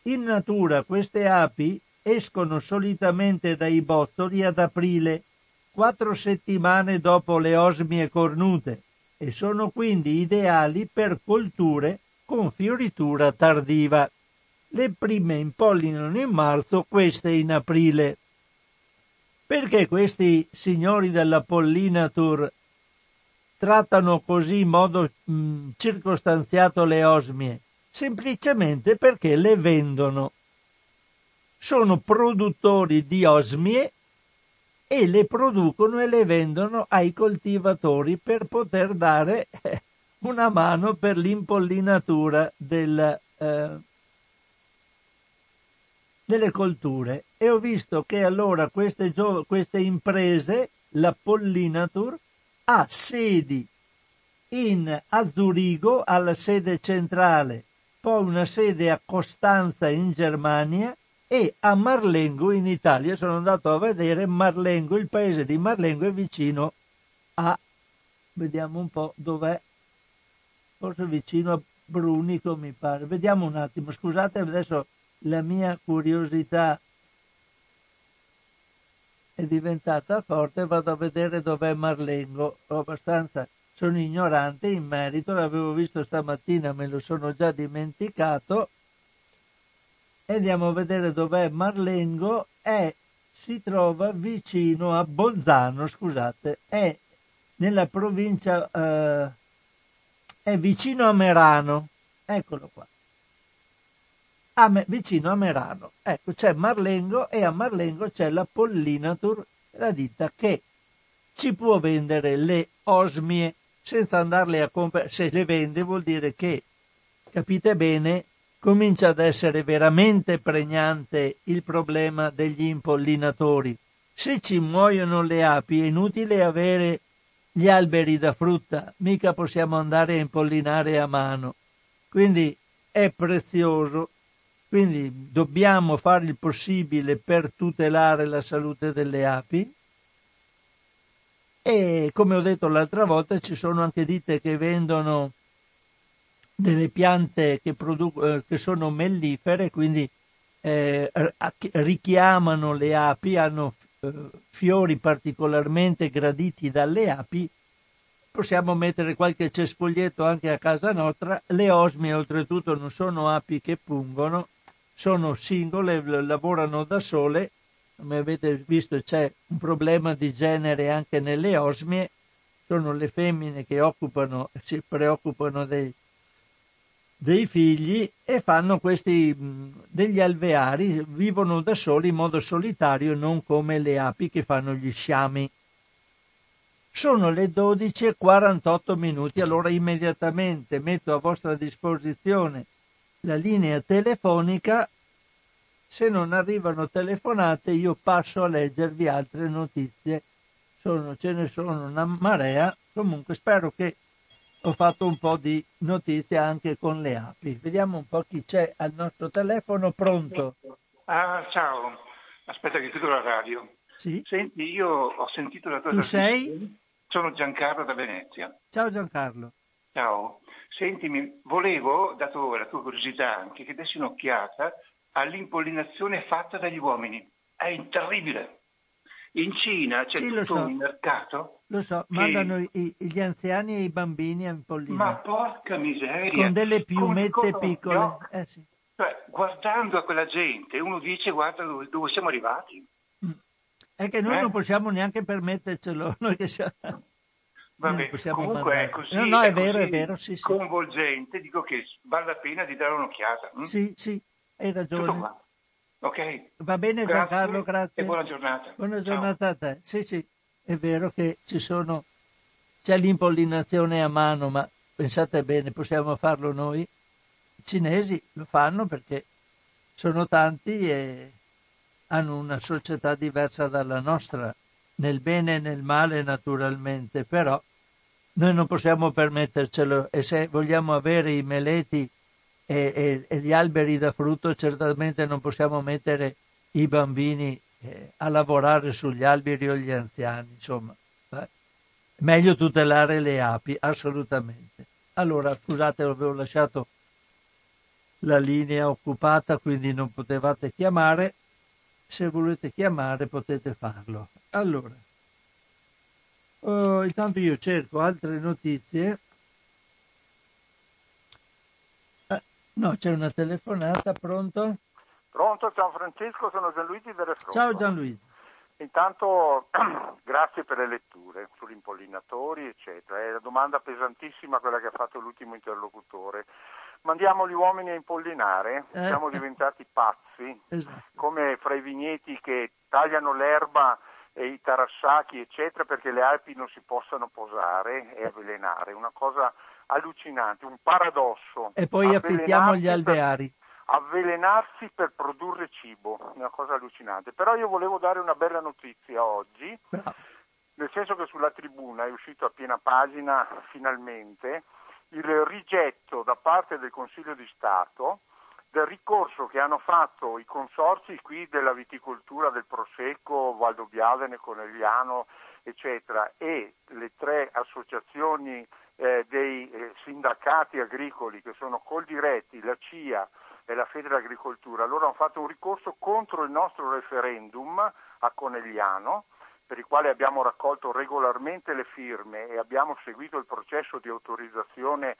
In natura queste api escono solitamente dai bozzoli ad aprile, quattro settimane dopo le osmie cornute, e sono quindi ideali per colture con fioritura tardiva. Le prime impollinano in marzo, queste in aprile. Perché questi signori della Pollinatur trattano così in modo mh, mm, circostanziato le osmie? semplicemente perché le vendono. Sono produttori di osmie e le producono e le vendono ai coltivatori per poter dare eh, una mano per l'impollinatura del, eh, delle colture. E ho visto che allora queste, queste imprese, la Pollinatur, ha sedi in, a Zurigo, alla sede centrale, poi una sede a Costanza in Germania e a Marlengo in Italia. Sono andato a vedere Marlengo, il paese di Marlengo è vicino a, vediamo un po' dov'è, forse vicino a Brunico mi pare. Vediamo un attimo, scusate adesso la mia curiosità è diventata forte, vado a vedere dov'è Marlengo, Ho abbastanza, sono ignorante in merito, l'avevo visto stamattina, me lo sono già dimenticato, e andiamo a vedere dov'è Marlengo, è, si trova vicino a Bolzano, scusate, è nella provincia, eh, è vicino a Merano, eccolo qua a me, vicino a Merano. Ecco, c'è Marlengo e a Marlengo c'è la Pollinatur, la ditta che ci può vendere le osmie senza andarle a comprare. Se le vende vuol dire che, capite bene, comincia ad essere veramente pregnante il problema degli impollinatori. Se ci muoiono le api è inutile avere gli alberi da frutta, mica possiamo andare a impollinare a mano. Quindi è prezioso quindi dobbiamo fare il possibile per tutelare la salute delle api. E come ho detto l'altra volta ci sono anche ditte che vendono delle piante che, produ- eh, che sono mellifere, quindi eh, richiamano le api, hanno eh, fiori particolarmente graditi dalle api. Possiamo mettere qualche cespuglietto anche a casa nostra. Le osmie oltretutto non sono api che pungono, sono singole, lavorano da sole, come avete visto c'è un problema di genere anche nelle osmie, sono le femmine che occupano, si preoccupano dei, dei figli e fanno questi degli alveari, vivono da soli in modo solitario, non come le api che fanno gli sciami. Sono le 12.48 minuti, allora immediatamente metto a vostra disposizione la linea telefonica. Se non arrivano telefonate io passo a leggervi altre notizie. Sono, ce ne sono una marea. Comunque spero che ho fatto un po' di notizie anche con le api. Vediamo un po' chi c'è al nostro telefono. Pronto? Ah, ciao. Aspetta che chiudo la radio. Sì? Senti, io ho sentito la tua Tu sei? Sono Giancarlo da Venezia. Ciao Giancarlo. Ciao. Sentimi, volevo, dato la tua curiosità anche, che dessi un'occhiata all'impollinazione fatta dagli uomini. È terribile. In Cina c'è Sì, tutto so. un mercato. Lo so, che- mandano i- gli anziani e i bambini a Ma impollinare. porca miseria! Con delle piumette Con- con- piccole. no, Eh, sì. cioè, guardando a quella gente, uno dice guarda dove, dove siamo arrivati. È che noi Eh? non possiamo neanche permettercelo. *laughs* Noi che siamo... Vabbè, possiamo comunque è mandare. così, No, no, è vero, così è vero, sì, sì. coinvolgente, dico che vale la pena di dare un'occhiata. hm? Sì, sì, hai ragione. Ok? Va bene Grazie Giancarlo, grazie. e buona giornata. Buona Ciao. giornata a te. Sì, sì, è vero che ci sono, c'è l'impollinazione a mano, ma pensate bene, possiamo farlo noi? I cinesi lo fanno perché sono tanti e hanno una società diversa dalla nostra, nel bene e nel male naturalmente, però noi non possiamo permettercelo e se vogliamo avere i meleti e, e- e gli alberi da frutto certamente non possiamo mettere i bambini eh, a lavorare sugli alberi o gli anziani, insomma. Meglio tutelare le api, assolutamente. Allora, scusate, avevo lasciato la linea occupata, quindi non potevate chiamare. Se volete chiamare potete farlo. Allora, oh, intanto io cerco altre notizie. Eh, no, c'è una telefonata, pronto? Pronto, ciao Francesco, sono Gianluigi Verefronto. Ciao Gianluigi. Intanto *clears throat* grazie per le letture sugli impollinatori, eccetera. È una domanda pesantissima quella che ha fatto l'ultimo interlocutore. Mandiamo gli uomini a impollinare? Eh. Siamo diventati pazzi? *laughs* Esatto. Come fra i vigneti che tagliano l'erba e i tarassacchi, eccetera, perché le alpi non si possano posare e avvelenare. Una cosa allucinante, un paradosso. E poi affittiamo gli Avvelenarsi per- alveari. avvelenarsi per produrre cibo, una cosa allucinante. Però io volevo dare una bella notizia oggi, Bravo. nel senso che sulla tribuna è uscito a piena pagina finalmente il rigetto da parte del Consiglio di Stato del ricorso che hanno fatto i consorzi qui della viticoltura del Prosecco, Valdobbiadene, Conegliano, eccetera, e le tre associazioni eh, dei eh, sindacati agricoli che sono Coldiretti, la CIA e la Federagricoltura, loro hanno fatto un ricorso contro il nostro referendum a Conegliano, per i quali abbiamo raccolto regolarmente le firme e abbiamo seguito il processo di autorizzazione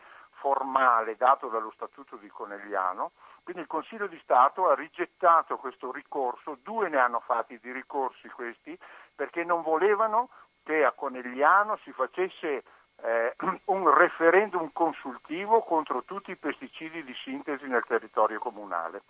formale dato dallo Statuto di Conegliano. Quindi il Consiglio di Stato ha rigettato questo ricorso, due ne hanno fatti di ricorsi questi, perché non volevano che a Conegliano si facesse eh, *clears throat* un referendum consultivo contro tutti i pesticidi di sintesi nel territorio comunale.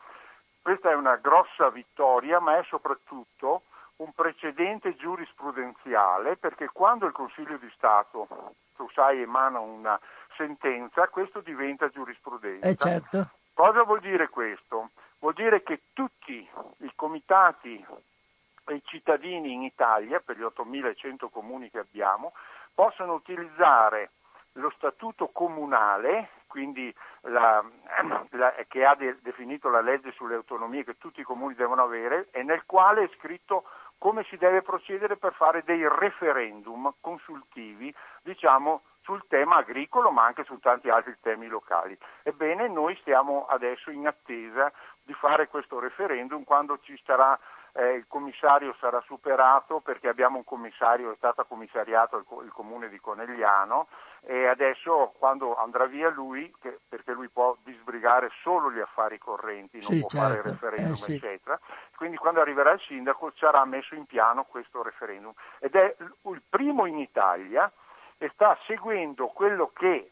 Questa è una grossa vittoria, ma è soprattutto un precedente giurisprudenziale perché quando il Consiglio di Stato, tu sai, emana una sentenza, questo diventa giurisprudenza. Eh certo. Cosa vuol dire questo? Vuol dire che tutti i comitati e i cittadini in Italia, per gli 8.100 comuni che abbiamo, possono utilizzare lo statuto comunale, quindi la, *clears throat* la, che ha de, definito la legge sulle autonomie che tutti i comuni devono avere e nel quale è scritto come si deve procedere per fare dei referendum consultivi, diciamo, sul tema agricolo ma anche su tanti altri temi locali. Ebbene, noi stiamo adesso in attesa di fare questo referendum quando ci sarà eh, il commissario sarà superato perché abbiamo un commissario, è stato commissariato il, il, comune di Conegliano e adesso quando andrà via lui, che, perché lui può disbrigare solo gli affari correnti, non sì, può certo. fare il referendum, eh, sì. eccetera, quindi quando arriverà il sindaco sarà messo in piano questo referendum ed è il primo in Italia e sta seguendo quello che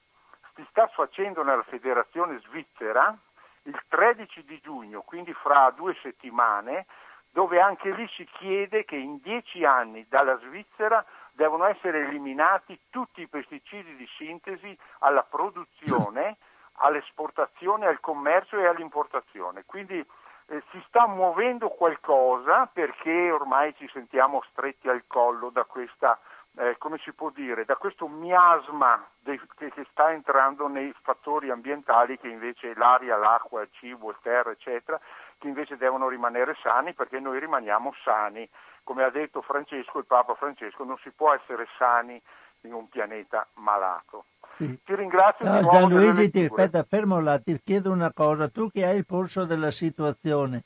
si sta facendo nella federazione svizzera il 13 di giugno, quindi fra due settimane, dove anche lì si chiede che in dieci anni dalla Svizzera devono essere eliminati tutti i pesticidi di sintesi alla produzione, all'esportazione, al commercio e all'importazione. Quindi eh, si sta muovendo qualcosa perché ormai ci sentiamo stretti al collo da questa eh, come si può dire, da questo miasma dei, che, che, sta entrando nei fattori ambientali che invece l'aria, l'acqua, il cibo, il terra, eccetera, che invece devono rimanere sani perché noi rimaniamo sani. Come ha detto Francesco, il Papa Francesco, non si può essere sani in un pianeta malato. Sì. Ti ringrazio. No, Gianluigi, ti, aspetta, fermo là, ti chiedo una cosa, tu che hai il polso della situazione,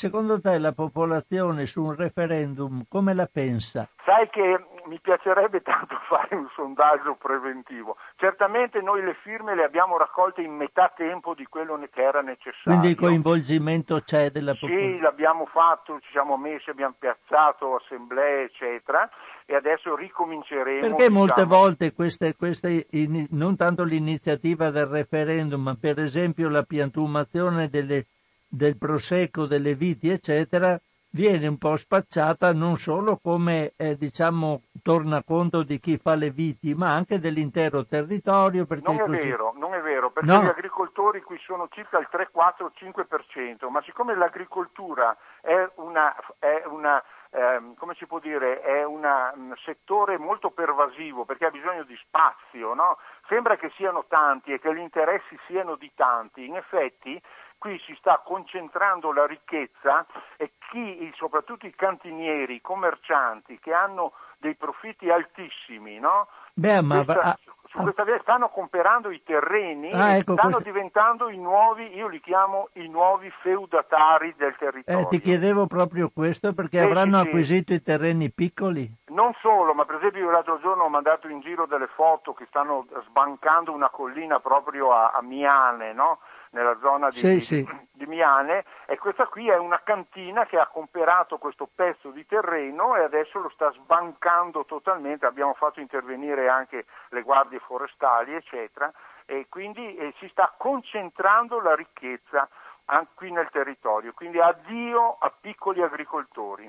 secondo te la popolazione su un referendum come la pensa? Sai che mi piacerebbe tanto *laughs* fare un sondaggio preventivo. Certamente noi le firme le abbiamo raccolte in metà tempo di quello che era necessario. Quindi il coinvolgimento c'è della popolazione? Sì, l'abbiamo fatto, ci siamo messi, abbiamo piazzato assemblee, eccetera, e adesso ricominceremo. Perché diciamo... molte volte queste, queste, non tanto l'iniziativa del referendum, ma per esempio la piantumazione delle, del prosecco, delle viti, eccetera, viene un po' spacciata non solo come eh, diciamo tornaconto di chi fa le viti, ma anche dell'intero territorio. non è così... vero, non è vero, perché no. gli agricoltori qui sono circa il 3, 4, 5%, ma siccome l'agricoltura è una, è una ehm, come si può dire, è una, un settore molto pervasivo perché ha bisogno di spazio, no? Sembra che siano tanti e che gli interessi siano di tanti, in effetti qui si sta concentrando la ricchezza e chi, soprattutto i cantinieri, i commercianti che hanno dei profitti altissimi, no? Beh, ma Questa, su questa via stanno comprando i terreni Ah, e ecco, stanno questo- diventando i nuovi, io li chiamo i nuovi feudatari del territorio. eh, ti chiedevo proprio questo perché Sì, avranno sì, sì. acquisito i terreni piccoli. Non solo, ma per esempio io l'altro giorno ho mandato in giro delle foto che stanno sbancando una collina proprio a, a Miane, no? Nella zona di, Sì, di- sì. di Miane e questa qui è una cantina che ha comperato questo pezzo di terreno e adesso lo sta sbancando totalmente, abbiamo fatto intervenire anche le guardie forestali eccetera e quindi eh, si sta concentrando la ricchezza anche qui nel territorio, quindi addio a piccoli agricoltori.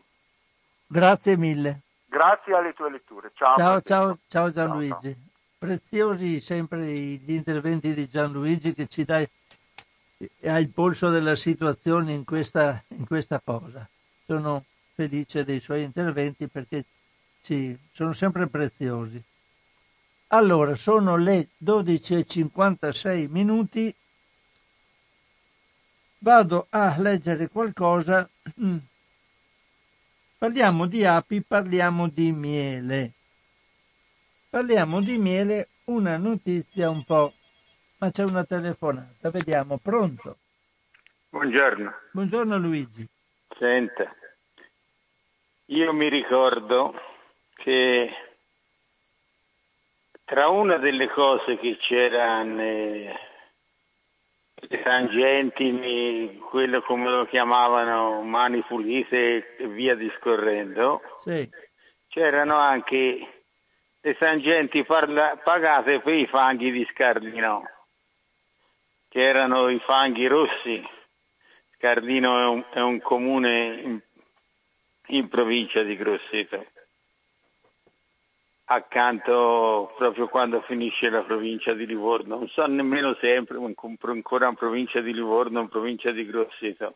Grazie mille. Grazie alle tue letture. Ciao. Ciao, ciao, ciao Gianluigi. Preziosi sempre gli interventi di Gianluigi che ci dà ha il polso della situazione in questa, in questa cosa. Sono felice dei suoi interventi perché ci, sono sempre preziosi. Allora, sono le 12.56 minuti. Vado a leggere qualcosa. Parliamo di api, parliamo di miele. Parliamo di miele, una notizia un po'. Ma c'è una telefonata, vediamo, pronto? Buongiorno, Buongiorno Luigi. senta, io mi ricordo che tra una delle cose che c'era nei, le tangenti, quello come lo chiamavano, mani pulite e via discorrendo, Sì. c'erano anche le tangenti parla- pagate per i fanghi di Scardino, che erano i fanghi rossi. Scardino è un, è un comune in, in provincia di Grosseto, accanto proprio quando finisce la provincia di Livorno. Non so nemmeno se è ancora in provincia di Livorno o in provincia di Grosseto.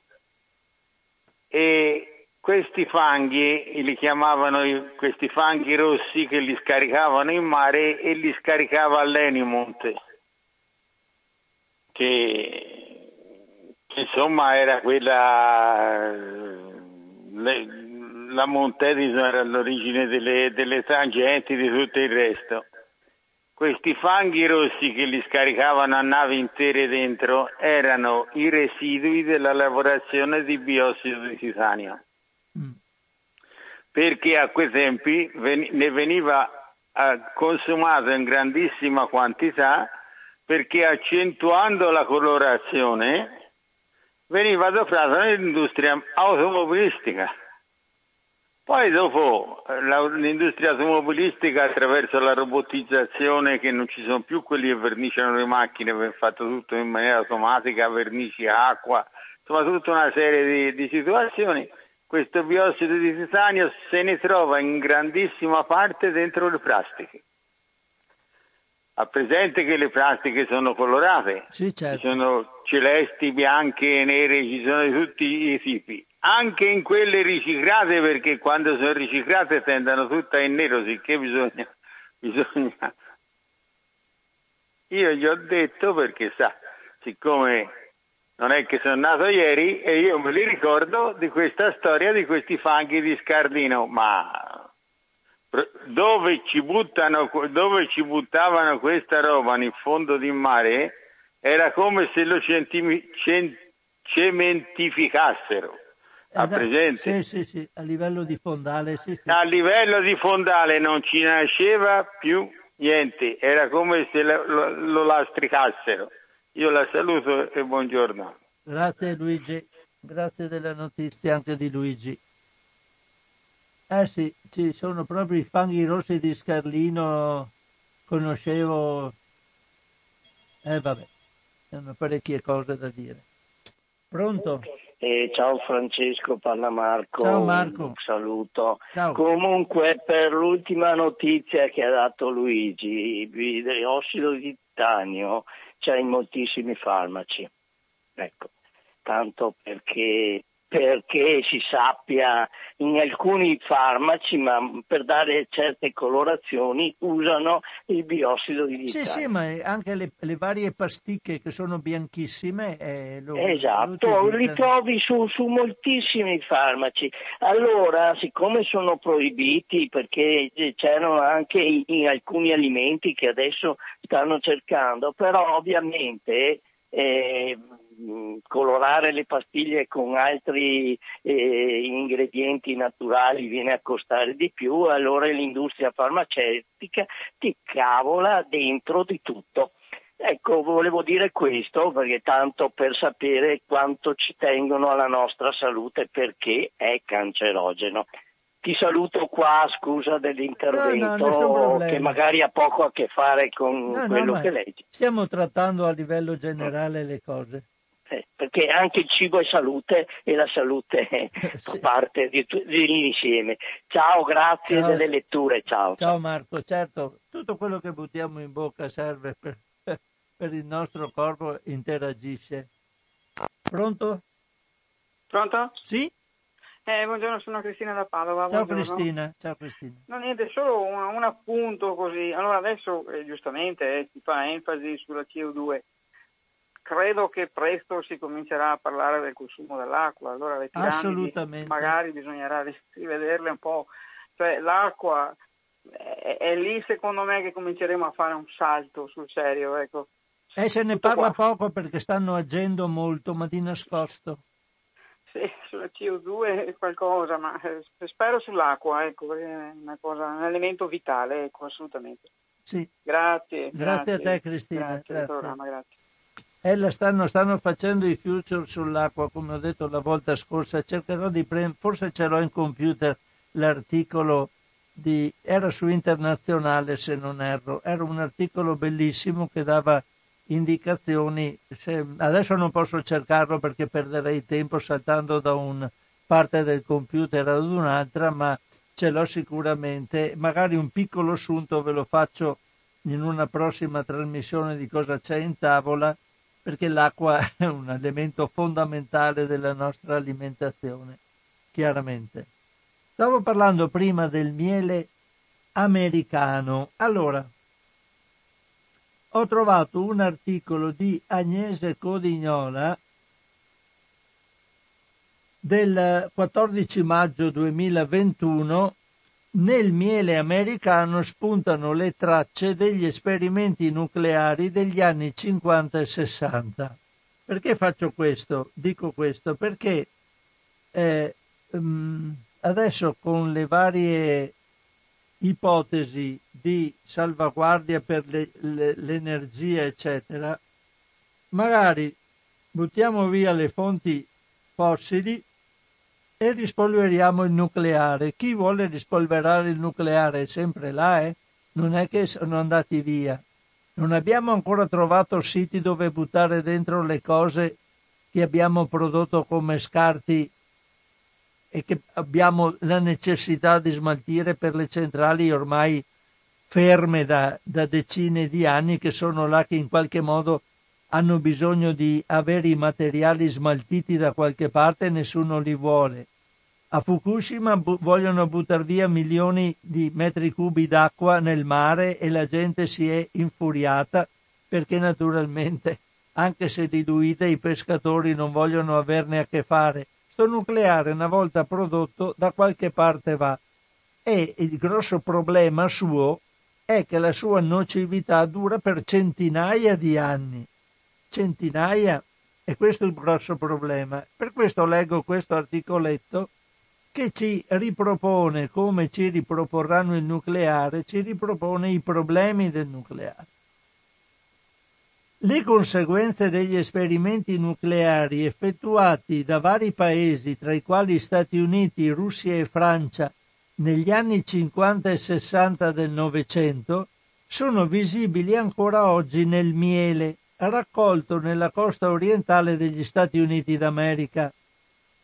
E questi fanghi li chiamavano questi fanghi rossi che li scaricavano in mare e li scaricava all'Enimonte, che, che insomma era quella le- la Montedison era l'origine delle, delle tangenti di tutto il resto. Questi fanghi rossi che li scaricavano a navi intere dentro erano i residui della lavorazione di biossido di titanio Mm. perché a quei tempi ne veniva eh, consumato in grandissima quantità perché accentuando la colorazione veniva adoperata nell'industria automobilistica. Poi dopo eh, l'industria automobilistica attraverso la robotizzazione che non ci sono più quelli che verniciano le macchine, è fatto tutto in maniera automatica, vernici, acqua, insomma tutta una serie di, di situazioni, questo biossido di titanio se ne trova in grandissima parte dentro le plastiche. Ha presente che le plastiche sono colorate, Sì, ci certo. sono celesti, bianche, nere, ci sono di tutti i tipi. Anche in quelle riciclate, perché quando sono riciclate tendono tutte in nero, sicché bisogna, *laughs* bisogna... Io gli ho detto perché sa, siccome non è che sono nato ieri e io me li ricordo di questa storia di questi fanghi di Scardino, ma dove ci, buttano, dove ci buttavano questa roba in fondo di mare era come se lo centimi- cen- cementificassero. Ha presente? Sì, sì, sì, a livello di fondale, sì, sì. A livello di fondale non ci nasceva più niente, era come se lo, lo- lo lastricassero. Io la saluto e buongiorno. Grazie Luigi, grazie della notizia anche di Luigi. Eh sì, ci sono proprio i fanghi rossi di Scarlino, conoscevo... Eh vabbè, hanno parecchie cose da dire. Pronto? Eh, ciao Francesco, parla Marco. Ciao, Marco. Un saluto. Ciao. Comunque, per l'ultima notizia che ha dato Luigi, l'ossido di titanio c'è in moltissimi farmaci. Ecco, tanto perché, perché si sappia, in alcuni farmaci, ma per dare certe colorazioni, usano il biossido di Sì, titanio. sì, ma anche le, le varie pasticche che sono bianchissime eh, lo, lo Esatto, li utilizzano. trovi su, su moltissimi farmaci. Allora, siccome sono proibiti, perché eh, c'erano anche in, in alcuni alimenti che adesso stanno cercando, però ovviamente eh, colorare le pastiglie con altri eh, ingredienti naturali viene a costare di più, allora l'industria farmaceutica ti cavola dentro di tutto. Ecco, volevo dire questo perché tanto per sapere quanto ci tengono alla nostra salute perché è cancerogeno. Ti saluto qua, scusa dell'intervento No, no, che magari ha poco a che fare con No, quello che leggi. Stiamo trattando a livello generale le cose. Eh, perché anche il cibo è salute e la salute *laughs* fa Sì. parte di dell'insieme. Ciao, grazie Ciao. delle letture, ciao. Ciao Marco, certo, tutto quello che buttiamo in bocca serve per, *laughs* per il nostro corpo, interagisce. Pronto? Pronto? Sì? Eh, buongiorno, sono Cristina da Padova. Ciao buongiorno. Cristina, ciao Cristina. No, niente, solo un, un appunto così. Allora, adesso eh, giustamente eh, si fa enfasi sulla CO2. Credo che presto si comincerà a parlare del consumo dell'acqua. Allora, le piramidi magari bisognerà ri- rivederle un po'. Cioè, l'acqua è, è lì, secondo me, che cominceremo a fare un salto sul serio. Ecco. E se ne parla qua. poco perché stanno agendo molto, ma di nascosto. Sì, sulla CO2 qualcosa, ma eh, spero sull'acqua, ecco, è una cosa, un elemento vitale, ecco, assolutamente. Sì. Grazie, grazie. a te Cristina. Grazie, grazie. Programma, grazie. Eh, stanno, stanno, facendo i future sull'acqua, come ho detto la volta scorsa. Cercherò di prendere, forse ce l'ho in computer l'articolo di, era su internazionale se non erro, era un articolo bellissimo che dava indicazioni, se, adesso non posso cercarlo perché perderei tempo saltando da una parte del computer ad un'altra, ma ce l'ho sicuramente, magari un piccolo assunto ve lo faccio in una prossima trasmissione di cosa c'è in tavola, perché l'acqua *laughs* è un elemento fondamentale della nostra alimentazione, chiaramente. Stavo parlando prima del miele americano. Allora, ho trovato un articolo di Agnese Codignola del 14 maggio 2021 nel miele americano spuntano le tracce degli esperimenti nucleari degli anni 50 e 60. Perché faccio questo? Dico questo perché eh, um, adesso con le varie ipotesi di salvaguardia per le, le, l'energia, eccetera, magari buttiamo via le fonti fossili e rispolveriamo il nucleare. Chi vuole rispolverare il nucleare è sempre là, eh? Non è che sono andati via. Non abbiamo ancora trovato siti dove buttare dentro le cose che abbiamo prodotto come scarti e che abbiamo la necessità di smaltire per le centrali ormai ferme da, da decine di anni che sono là che in qualche modo hanno bisogno di avere i materiali smaltiti da qualche parte e nessuno li vuole. A Fukushima bu- vogliono buttare via milioni di metri cubi d'acqua nel mare e la gente si è infuriata perché naturalmente, anche se diluite, i pescatori non vogliono averne a che fare. Sto nucleare, una volta prodotto, da qualche parte va. E il grosso problema suo è che la sua nocività dura per centinaia di anni centinaia e questo è il grosso problema. Per questo leggo questo articoletto che ci ripropone, come ci riproporranno il nucleare, ci ripropone i problemi del nucleare. Le conseguenze degli esperimenti nucleari effettuati da vari paesi, tra i quali Stati Uniti, Russia e Francia, negli anni 50 e 60 del Novecento, sono visibili ancora oggi nel miele, raccolto nella costa orientale degli Stati Uniti d'America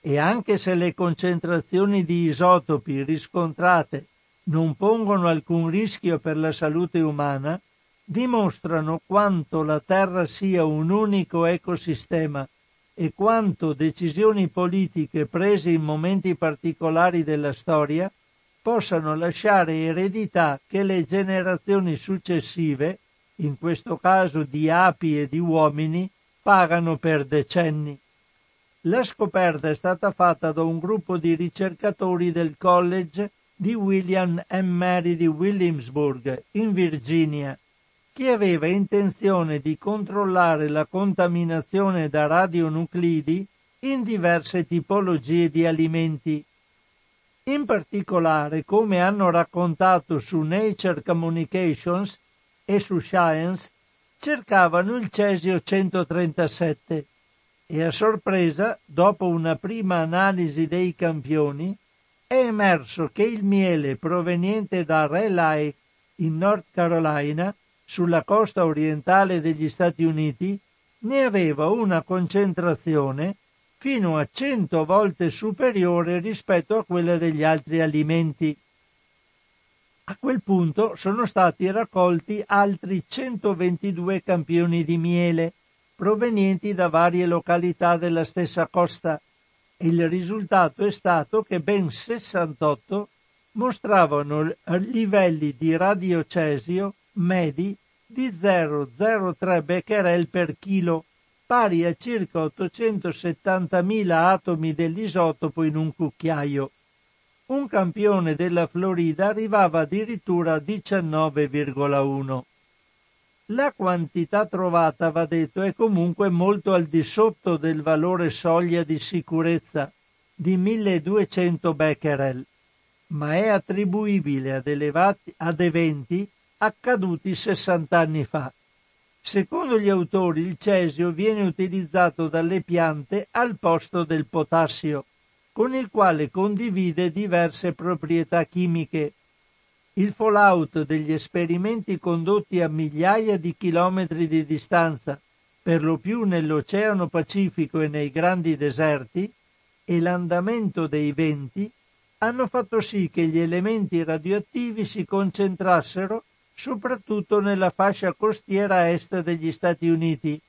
e anche se le concentrazioni di isotopi riscontrate non pongono alcun rischio per la salute umana, dimostrano quanto la Terra sia un unico ecosistema e quanto decisioni politiche prese in momenti particolari della storia possano lasciare eredità che le generazioni successive in questo caso di api e di uomini, pagano per decenni. La scoperta è stata fatta da un gruppo di ricercatori del College di William M. Mary di Williamsburg, in Virginia, che aveva intenzione di controllare la contaminazione da radionuclidi in diverse tipologie di alimenti. In particolare, come hanno raccontato su Nature Communications, e su Science cercavano il cesio 137 e a sorpresa, dopo una prima analisi dei campioni, è emerso che il miele proveniente da Raleigh in North Carolina, sulla costa orientale degli Stati Uniti, ne aveva una concentrazione fino a 100 volte superiore rispetto a quella degli altri alimenti. A quel punto sono stati raccolti altri 122 campioni di miele provenienti da varie località della stessa costa e il risultato è stato che ben 68 mostravano livelli di radiocesio medi di 0,03 becquerel per chilo, pari a circa 870.000 atomi dell'isotopo in un cucchiaio un campione della Florida arrivava addirittura a 19,1. La quantità trovata, va detto, è comunque molto al di sotto del valore soglia di sicurezza di 1200 becquerel, ma è attribuibile ad, elevati, ad eventi accaduti 60 anni fa. Secondo gli autori il cesio viene utilizzato dalle piante al posto del potassio, con il quale condivide diverse proprietà chimiche. Il fallout degli esperimenti condotti a migliaia di chilometri di distanza, per lo più nell'Oceano Pacifico e nei grandi deserti, e l'andamento dei venti hanno fatto sì che gli elementi radioattivi si concentrassero soprattutto nella fascia costiera est degli Stati Uniti.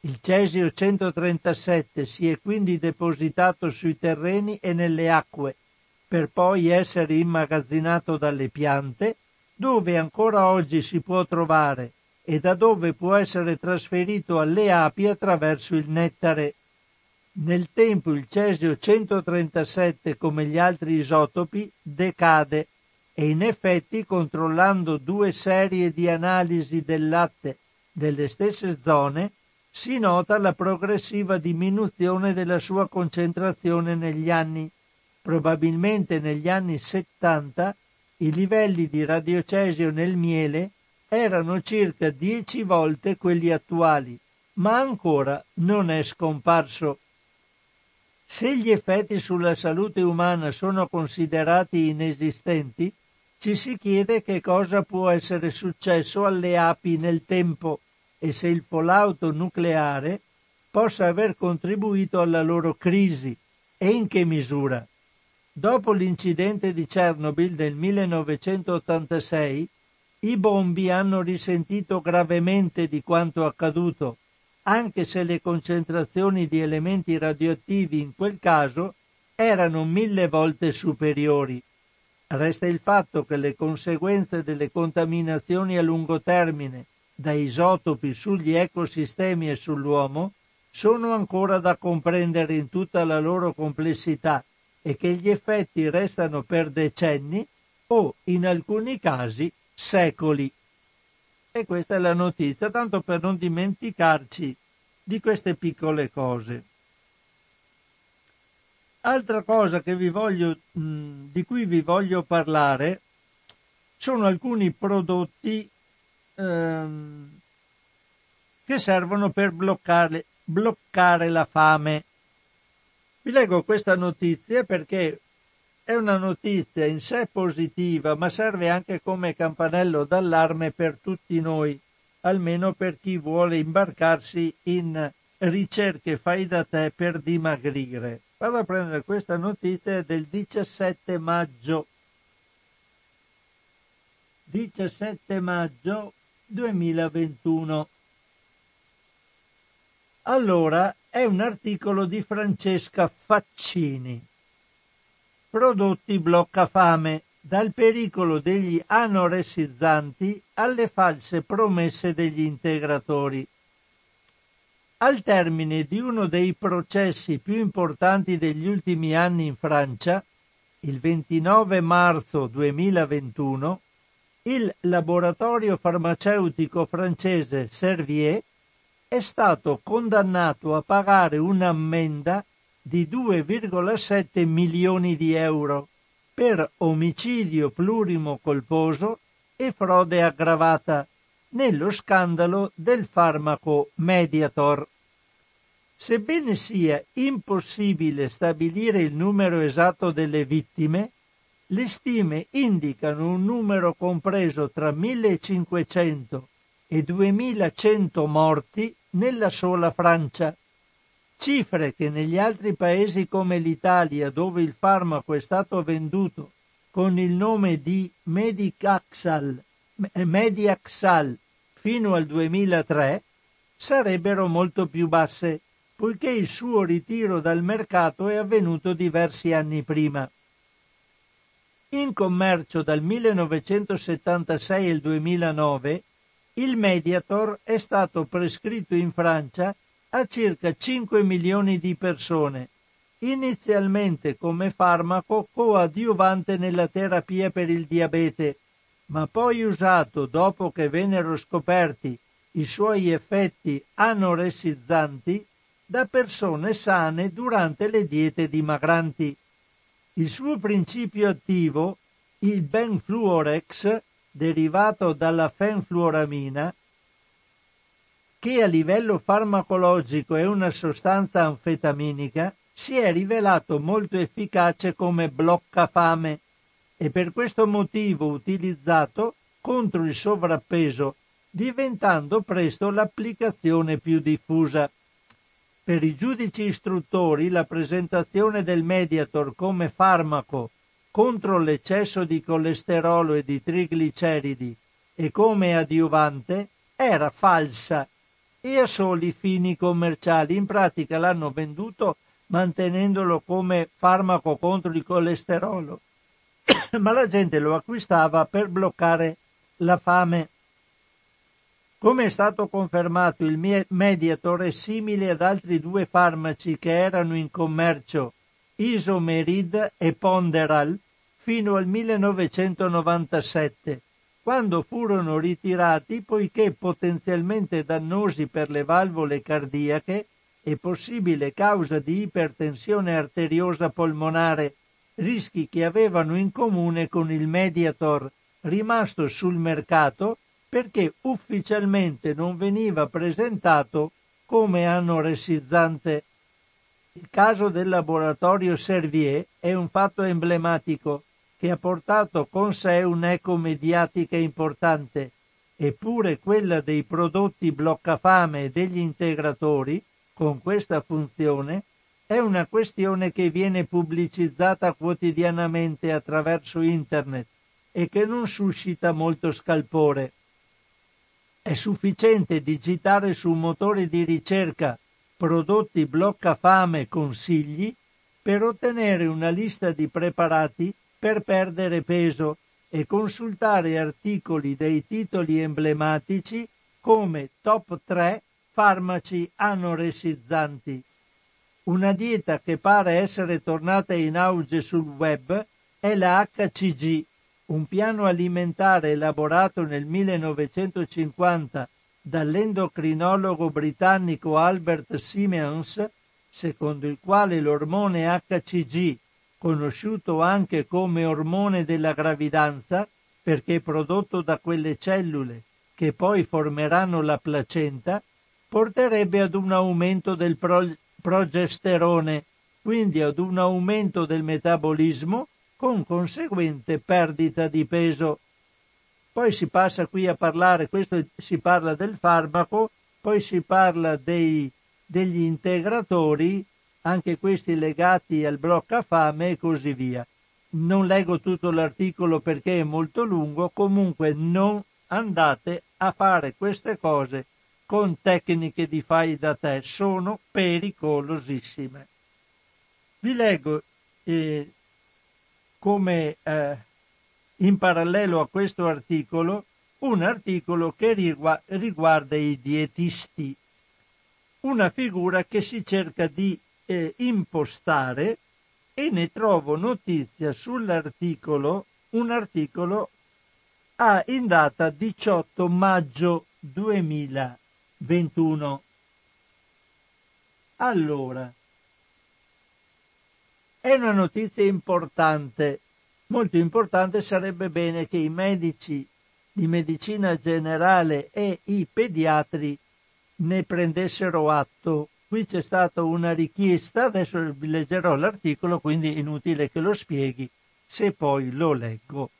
Il cesio 137 si è quindi depositato sui terreni e nelle acque, per poi essere immagazzinato dalle piante, dove ancora oggi si può trovare e da dove può essere trasferito alle api attraverso il nettare. Nel tempo il cesio 137, come gli altri isotopi, decade e in effetti controllando due serie di analisi del latte delle stesse zone si nota la progressiva diminuzione della sua concentrazione negli anni. Probabilmente negli anni 70 i livelli di radiocesio nel miele erano circa 10 volte quelli attuali, ma ancora non è scomparso. Se gli effetti sulla salute umana sono considerati inesistenti, ci si chiede che cosa può essere successo alle api nel tempo e se il fallout nucleare possa aver contribuito alla loro crisi e in che misura. Dopo l'incidente di Chernobyl del 1986, i bombi hanno risentito gravemente di quanto accaduto anche se le concentrazioni di elementi radioattivi in quel caso erano mille volte superiori. Resta il fatto che le conseguenze delle contaminazioni a lungo termine da isotopi sugli ecosistemi e sull'uomo sono ancora da comprendere in tutta la loro complessità e che gli effetti restano per decenni o, in alcuni casi, secoli. E questa è la notizia, tanto per non dimenticarci di queste piccole cose. Altra cosa voglio, di cui vi voglio parlare sono alcuni prodotti ehm, che servono per bloccare, bloccare la fame. Vi leggo questa notizia perché è una notizia in sé positiva, ma serve anche come campanello d'allarme per tutti noi, almeno per chi vuole imbarcarsi in ricerche fai da te per dimagrire. Vado a prendere questa notizia del 17 maggio. 17 maggio 2021. Allora, è un articolo di Francesca Faccini prodotti blocca fame, dal pericolo degli anoressizzanti alle false promesse degli integratori. Al termine di uno dei processi più importanti degli ultimi anni in Francia, il 29 marzo 2021, il laboratorio farmaceutico francese Servier è stato condannato a pagare un'ammenda di 2,7 milioni di euro per omicidio plurimo colposo e frode aggravata nello scandalo del farmaco Mediator. Sebbene sia impossibile stabilire il numero esatto delle vittime, le stime indicano un numero compreso tra 1500 e 2100 morti nella sola Francia cifre che negli altri paesi come l'Italia, dove il farmaco è stato venduto con il nome di Medicaxal, eh, Mediaxal fino al 2003, sarebbero molto più basse, poiché il suo ritiro dal mercato è avvenuto diversi anni prima. In commercio dal 1976 al 2009, il Mediator è stato prescritto in Francia a circa 5 milioni di persone, inizialmente come farmaco coadiuvante nella terapia per il diabete, ma poi usato dopo che vennero scoperti i suoi effetti anoressizzanti da persone sane durante le diete dimagranti. Il suo principio attivo, il benfluorex, derivato dalla fenfluoramina, che a livello farmacologico è una sostanza anfetaminica, si è rivelato molto efficace come bloccafame e per questo motivo utilizzato contro il sovrappeso, diventando presto l'applicazione più diffusa. Per i giudici istruttori la presentazione del Mediator come farmaco contro l'eccesso di colesterolo e di trigliceridi e come adiuvante era falsa e a soli fini commerciali. In pratica l'hanno venduto mantenendolo come farmaco contro il colesterolo, *coughs* ma la gente lo acquistava per bloccare la fame. Come è stato confermato, il Mediator è simile ad altri due farmaci che erano in commercio, Isomerid e Ponderal, fino al 1997, quando furono ritirati poiché potenzialmente dannosi per le valvole cardiache e possibile causa di ipertensione arteriosa polmonare, rischi che avevano in comune con il Mediator rimasto sul mercato perché ufficialmente non veniva presentato come anoressizzante. Il caso del laboratorio Servier è un fatto emblematico che ha portato con sé un'eco mediatica importante, eppure quella dei prodotti bloccafame e degli integratori, con questa funzione, è una questione che viene pubblicizzata quotidianamente attraverso internet e che non suscita molto scalpore. È sufficiente digitare su un motore di ricerca prodotti bloccafame consigli per ottenere una lista di preparati per perdere peso e consultare articoli dei titoli emblematici come top 3 farmaci anoressizzanti. Una dieta che pare essere tornata in auge sul web è la HCG, un piano alimentare elaborato nel 1950 dall'endocrinologo britannico Albert Simmons, secondo il quale l'ormone HCG conosciuto anche come ormone della gravidanza perché prodotto da quelle cellule che poi formeranno la placenta, porterebbe ad un aumento del pro- progesterone, quindi ad un aumento del metabolismo con conseguente perdita di peso. Poi si passa qui a parlare, questo si parla del farmaco, poi si parla dei, degli integratori anche questi legati al bloccafame e così via. Non leggo tutto l'articolo perché è molto lungo, comunque non andate a fare queste cose con tecniche di fai da te, sono pericolosissime. Vi leggo eh, come eh, in parallelo a questo articolo un articolo che riguarda i dietisti, una figura che si cerca di eh, impostare e ne trovo notizia sull'articolo, un articolo ah, in data 18 maggio 2021. Allora, è una notizia importante, molto importante, sarebbe bene che i medici di medicina generale e i pediatri ne prendessero atto Qui c'è stata una richiesta, adesso vi leggerò l'articolo, quindi inutile che lo spieghi, se poi lo leggo.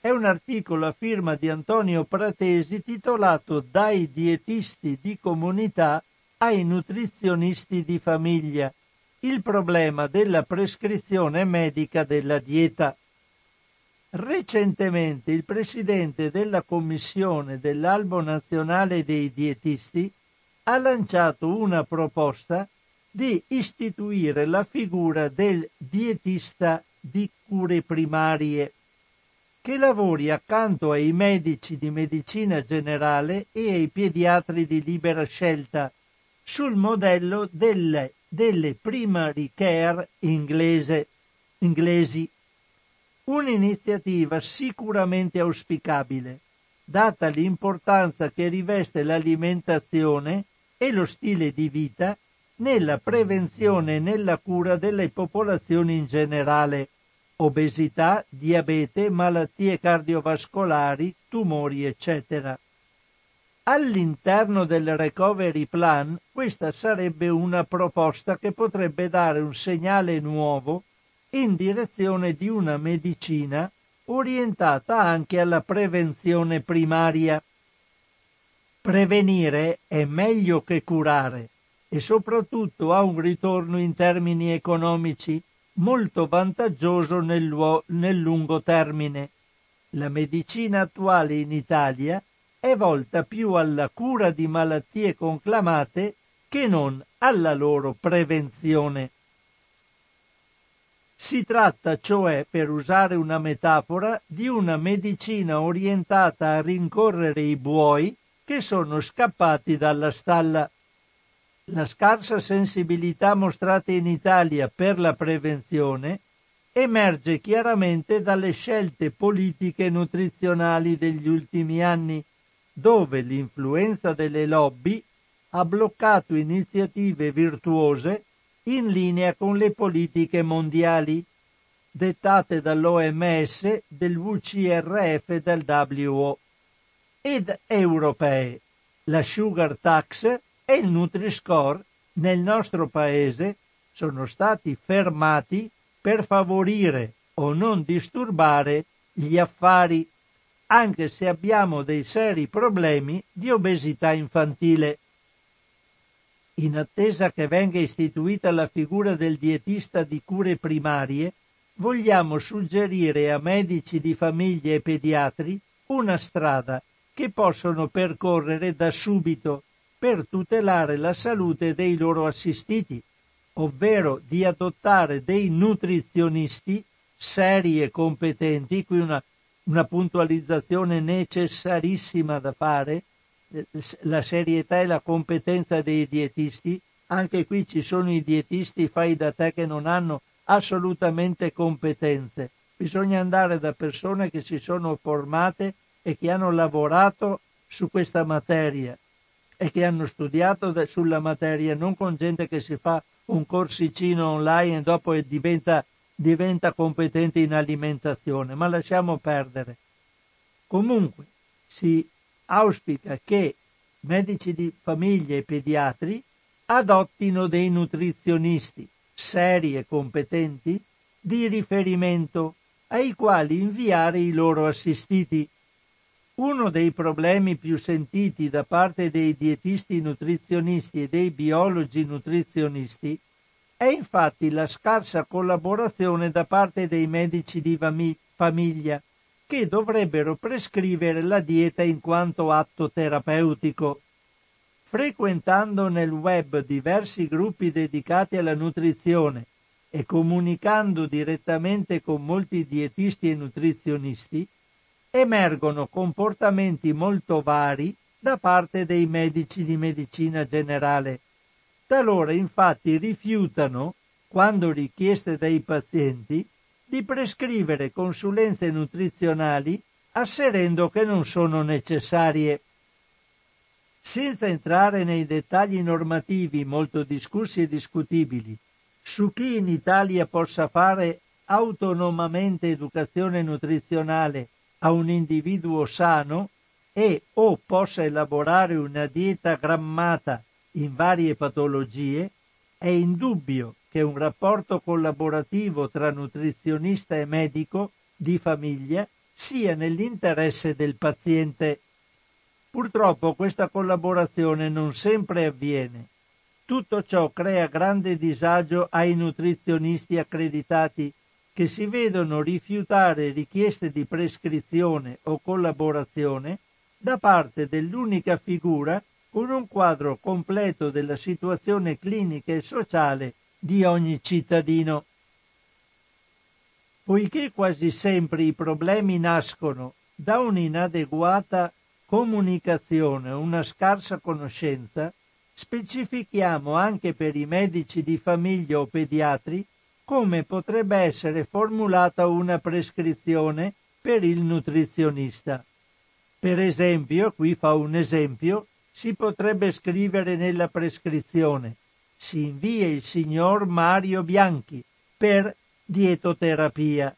È un articolo a firma di Antonio Pratesi titolato Dai dietisti di comunità ai nutrizionisti di famiglia. Il problema della prescrizione medica della dieta. Recentemente il presidente della commissione dell'Albo Nazionale dei Dietisti ha lanciato una proposta di istituire la figura del dietista di cure primarie che lavori accanto ai medici di medicina generale e ai pediatri di libera scelta sul modello delle, delle primary care inglese, inglesi. Un'iniziativa sicuramente auspicabile, data l'importanza che riveste l'alimentazione e lo stile di vita nella prevenzione e nella cura delle popolazioni in generale, obesità, diabete, malattie cardiovascolari, tumori, eccetera. All'interno del recovery plan questa sarebbe una proposta che potrebbe dare un segnale nuovo in direzione di una medicina orientata anche alla prevenzione primaria. Prevenire è meglio che curare e soprattutto ha un ritorno in termini economici molto vantaggioso nel, nel lungo termine. La medicina attuale in Italia è volta più alla cura di malattie conclamate che non alla loro prevenzione. Si tratta cioè, per usare una metafora, di una medicina orientata a rincorrere i buoi che sono scappati dalla stalla. La scarsa sensibilità mostrata in Italia per la prevenzione emerge chiaramente dalle scelte politiche nutrizionali degli ultimi anni, dove l'influenza delle lobby ha bloccato iniziative virtuose in linea con le politiche mondiali dettate dall'OMS, del WCRF e del WO ed europee. La sugar tax e il Nutri-Score nel nostro paese sono stati fermati per favorire o non disturbare gli affari, anche se abbiamo dei seri problemi di obesità infantile. In attesa che venga istituita la figura del dietista di cure primarie, vogliamo suggerire a medici di famiglia e pediatri una strada che possono percorrere da subito per tutelare la salute dei loro assistiti, ovvero di adottare dei nutrizionisti seri e competenti, qui una, una puntualizzazione necessarissima da fare, eh, la serietà e la competenza dei dietisti, anche qui ci sono i dietisti fai da te che non hanno assolutamente competenze. Bisogna andare da persone che si sono formate e che hanno lavorato su questa materia e che hanno studiato sulla materia, non con gente che si fa un corsicino online e dopo diventa, diventa competente in alimentazione, ma lasciamo perdere. Comunque si auspica che medici di famiglia e pediatri adottino dei nutrizionisti seri e competenti di riferimento ai quali inviare i loro assistiti uno dei problemi più sentiti da parte dei dietisti nutrizionisti e dei biologi nutrizionisti è infatti la scarsa collaborazione da parte dei medici di famiglia che dovrebbero prescrivere la dieta in quanto atto terapeutico. Frequentando nel web diversi gruppi dedicati alla nutrizione e comunicando direttamente con molti dietisti e nutrizionisti, emergono comportamenti molto vari da parte dei medici di medicina generale. Talora infatti rifiutano, quando richieste dai pazienti, di prescrivere consulenze nutrizionali asserendo che non sono necessarie. Senza entrare nei dettagli normativi molto discussi e discutibili su chi in Italia possa fare autonomamente educazione nutrizionale a un individuo sano e o possa elaborare una dieta grammata in varie patologie, è indubbio che un rapporto collaborativo tra nutrizionista e medico di famiglia sia nell'interesse del paziente. Purtroppo questa collaborazione non sempre avviene. Tutto ciò crea grande disagio ai nutrizionisti accreditati che si vedono rifiutare richieste di prescrizione o collaborazione da parte dell'unica figura con un quadro completo della situazione clinica e sociale di ogni cittadino. Poiché quasi sempre i problemi nascono da un'inadeguata comunicazione o una scarsa conoscenza, specifichiamo anche per i medici di famiglia o pediatri come potrebbe essere formulata una prescrizione per il nutrizionista. Per esempio, qui fa un esempio, si potrebbe scrivere nella prescrizione si invia il signor Mario Bianchi per dietoterapia.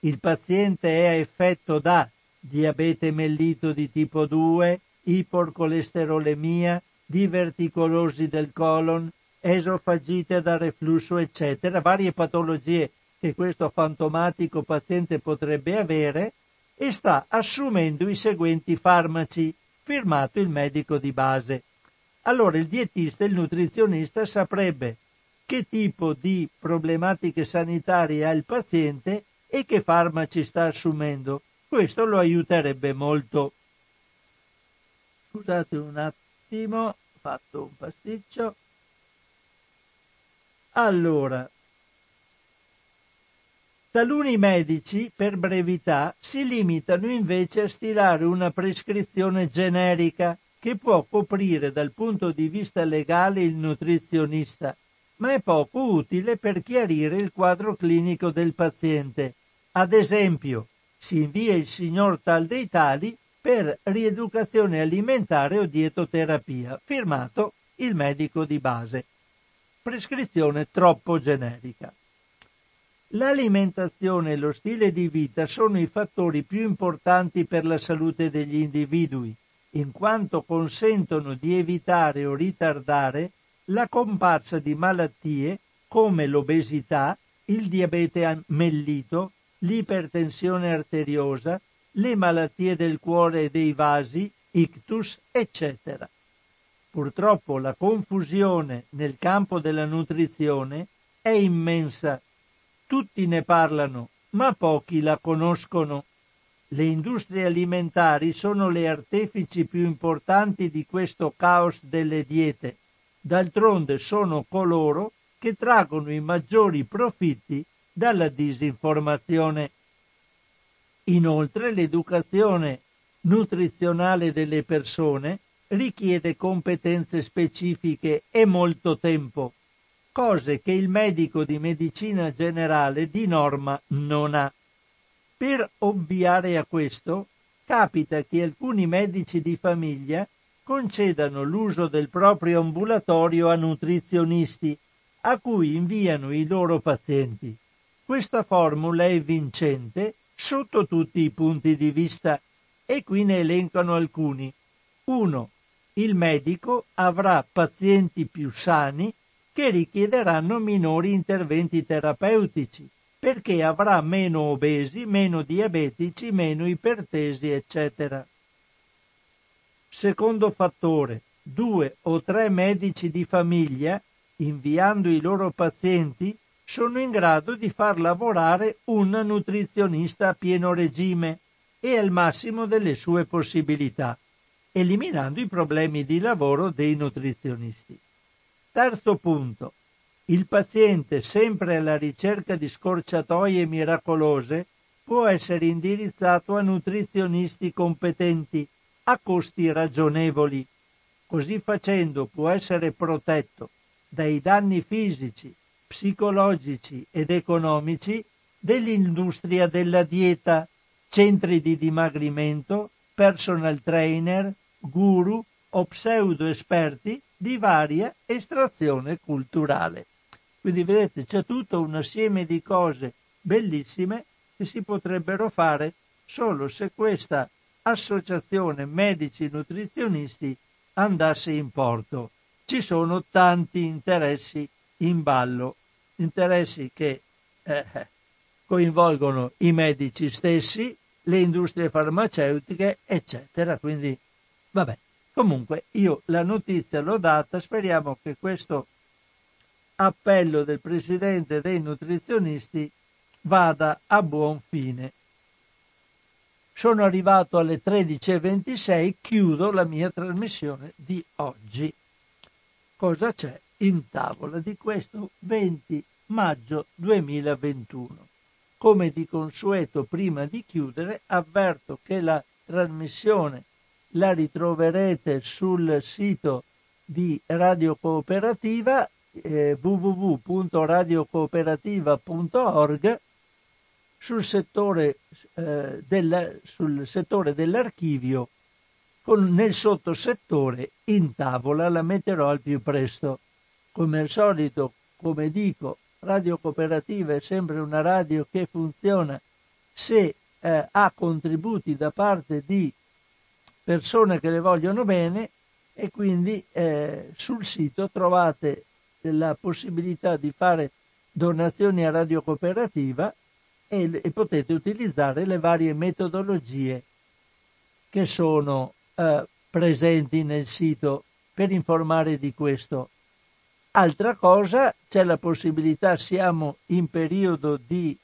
Il paziente è a effetto da diabete mellito di tipo 2, ipercolesterolemia, diverticolosi del colon, esofagite da reflusso, eccetera, varie patologie che questo fantomatico paziente potrebbe avere e sta assumendo i seguenti farmaci, firmato il medico di base. Allora il dietista, il nutrizionista saprebbe che tipo di problematiche sanitarie ha il paziente e che farmaci sta assumendo. Questo lo aiuterebbe molto. Scusate un attimo, ho fatto un pasticcio. Allora, taluni medici, per brevità, si limitano invece a stilare una prescrizione generica che può coprire dal punto di vista legale il nutrizionista, ma è poco utile per chiarire il quadro clinico del paziente. Ad esempio, si invia il signor tal dei tali per rieducazione alimentare o dietoterapia, firmato il medico di base. Prescrizione troppo generica. L'alimentazione e lo stile di vita sono i fattori più importanti per la salute degli individui in quanto consentono di evitare o ritardare la comparsa di malattie come l'obesità, il diabete mellito, l'ipertensione arteriosa, le malattie del cuore e dei vasi, ictus, eccetera. Purtroppo la confusione nel campo della nutrizione è immensa. Tutti ne parlano, ma pochi la conoscono. Le industrie alimentari sono le artefici più importanti di questo caos delle diete. D'altronde sono coloro che traggono i maggiori profitti dalla disinformazione. Inoltre l'educazione nutrizionale delle persone richiede competenze specifiche e molto tempo, cose che il medico di medicina generale di norma non ha. Per ovviare a questo, capita che alcuni medici di famiglia concedano l'uso del proprio ambulatorio a nutrizionisti, a cui inviano i loro pazienti. Questa formula è vincente sotto tutti i punti di vista e qui ne elencano alcuni. 1. Il medico avrà pazienti più sani che richiederanno minori interventi terapeutici perché avrà meno obesi, meno diabetici, meno ipertesi, eccetera. Secondo fattore, due o tre medici di famiglia, inviando i loro pazienti, sono in grado di far lavorare un nutrizionista a pieno regime e al massimo delle sue possibilità, eliminando i problemi di lavoro dei nutrizionisti. Terzo punto. Il paziente, sempre alla ricerca di scorciatoie miracolose, può essere indirizzato a nutrizionisti competenti a costi ragionevoli. Così facendo può essere protetto dai danni fisici, psicologici ed economici dell'industria della dieta, centri di dimagrimento, personal trainer, guru o pseudo esperti di varia estrazione culturale. Quindi vedete c'è tutto un assieme di cose bellissime che si potrebbero fare solo se questa associazione medici nutrizionisti andasse in porto. Ci sono tanti interessi in ballo, interessi che eh, coinvolgono i medici stessi, le industrie farmaceutiche, eccetera. Quindi, vabbè, comunque io la notizia l'ho data, speriamo che questo appello del presidente dei nutrizionisti vada a buon fine. Sono arrivato alle 13.26, chiudo la mia trasmissione di oggi. Cosa c'è in tavola di questo 20 maggio 2021? Come di consueto, prima di chiudere, avverto che la trasmissione la ritroverete sul sito di Radio Cooperativa eh, www.radiocooperativa.org sul settore, eh, del, sul settore dell'archivio con, nel sottosettore in tavola, la metterò al più presto. come al solito, come dico, Radio Cooperativa è sempre una radio che funziona se eh, ha contributi da parte di persone che le vogliono bene e quindi eh, sul sito trovate la possibilità di fare donazioni a Radio Cooperativa e, e potete utilizzare le varie metodologie che sono eh, presenti nel sito per informare di questo. Altra cosa, c'è la possibilità, siamo in periodo di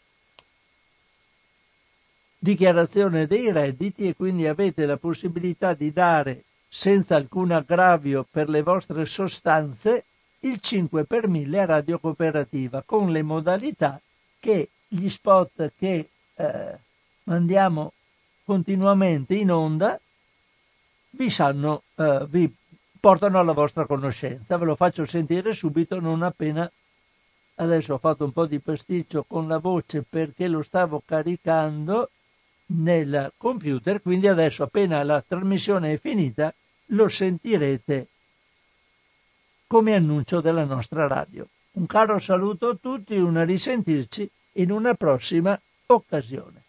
dichiarazione dei redditi e quindi avete la possibilità di dare senza alcun aggravio per le vostre sostanze il 5 per 1000 a Radio Cooperativa con le modalità che gli spot che eh, mandiamo continuamente in onda vi, sanno, eh, vi portano alla vostra conoscenza. Ve lo faccio sentire subito, non appena adesso ho fatto un po' di pasticcio con la voce perché lo stavo caricando nel computer, quindi adesso appena la trasmissione è finita lo sentirete come annuncio della nostra radio. Un caro saluto a tutti, una risentirci in una prossima occasione.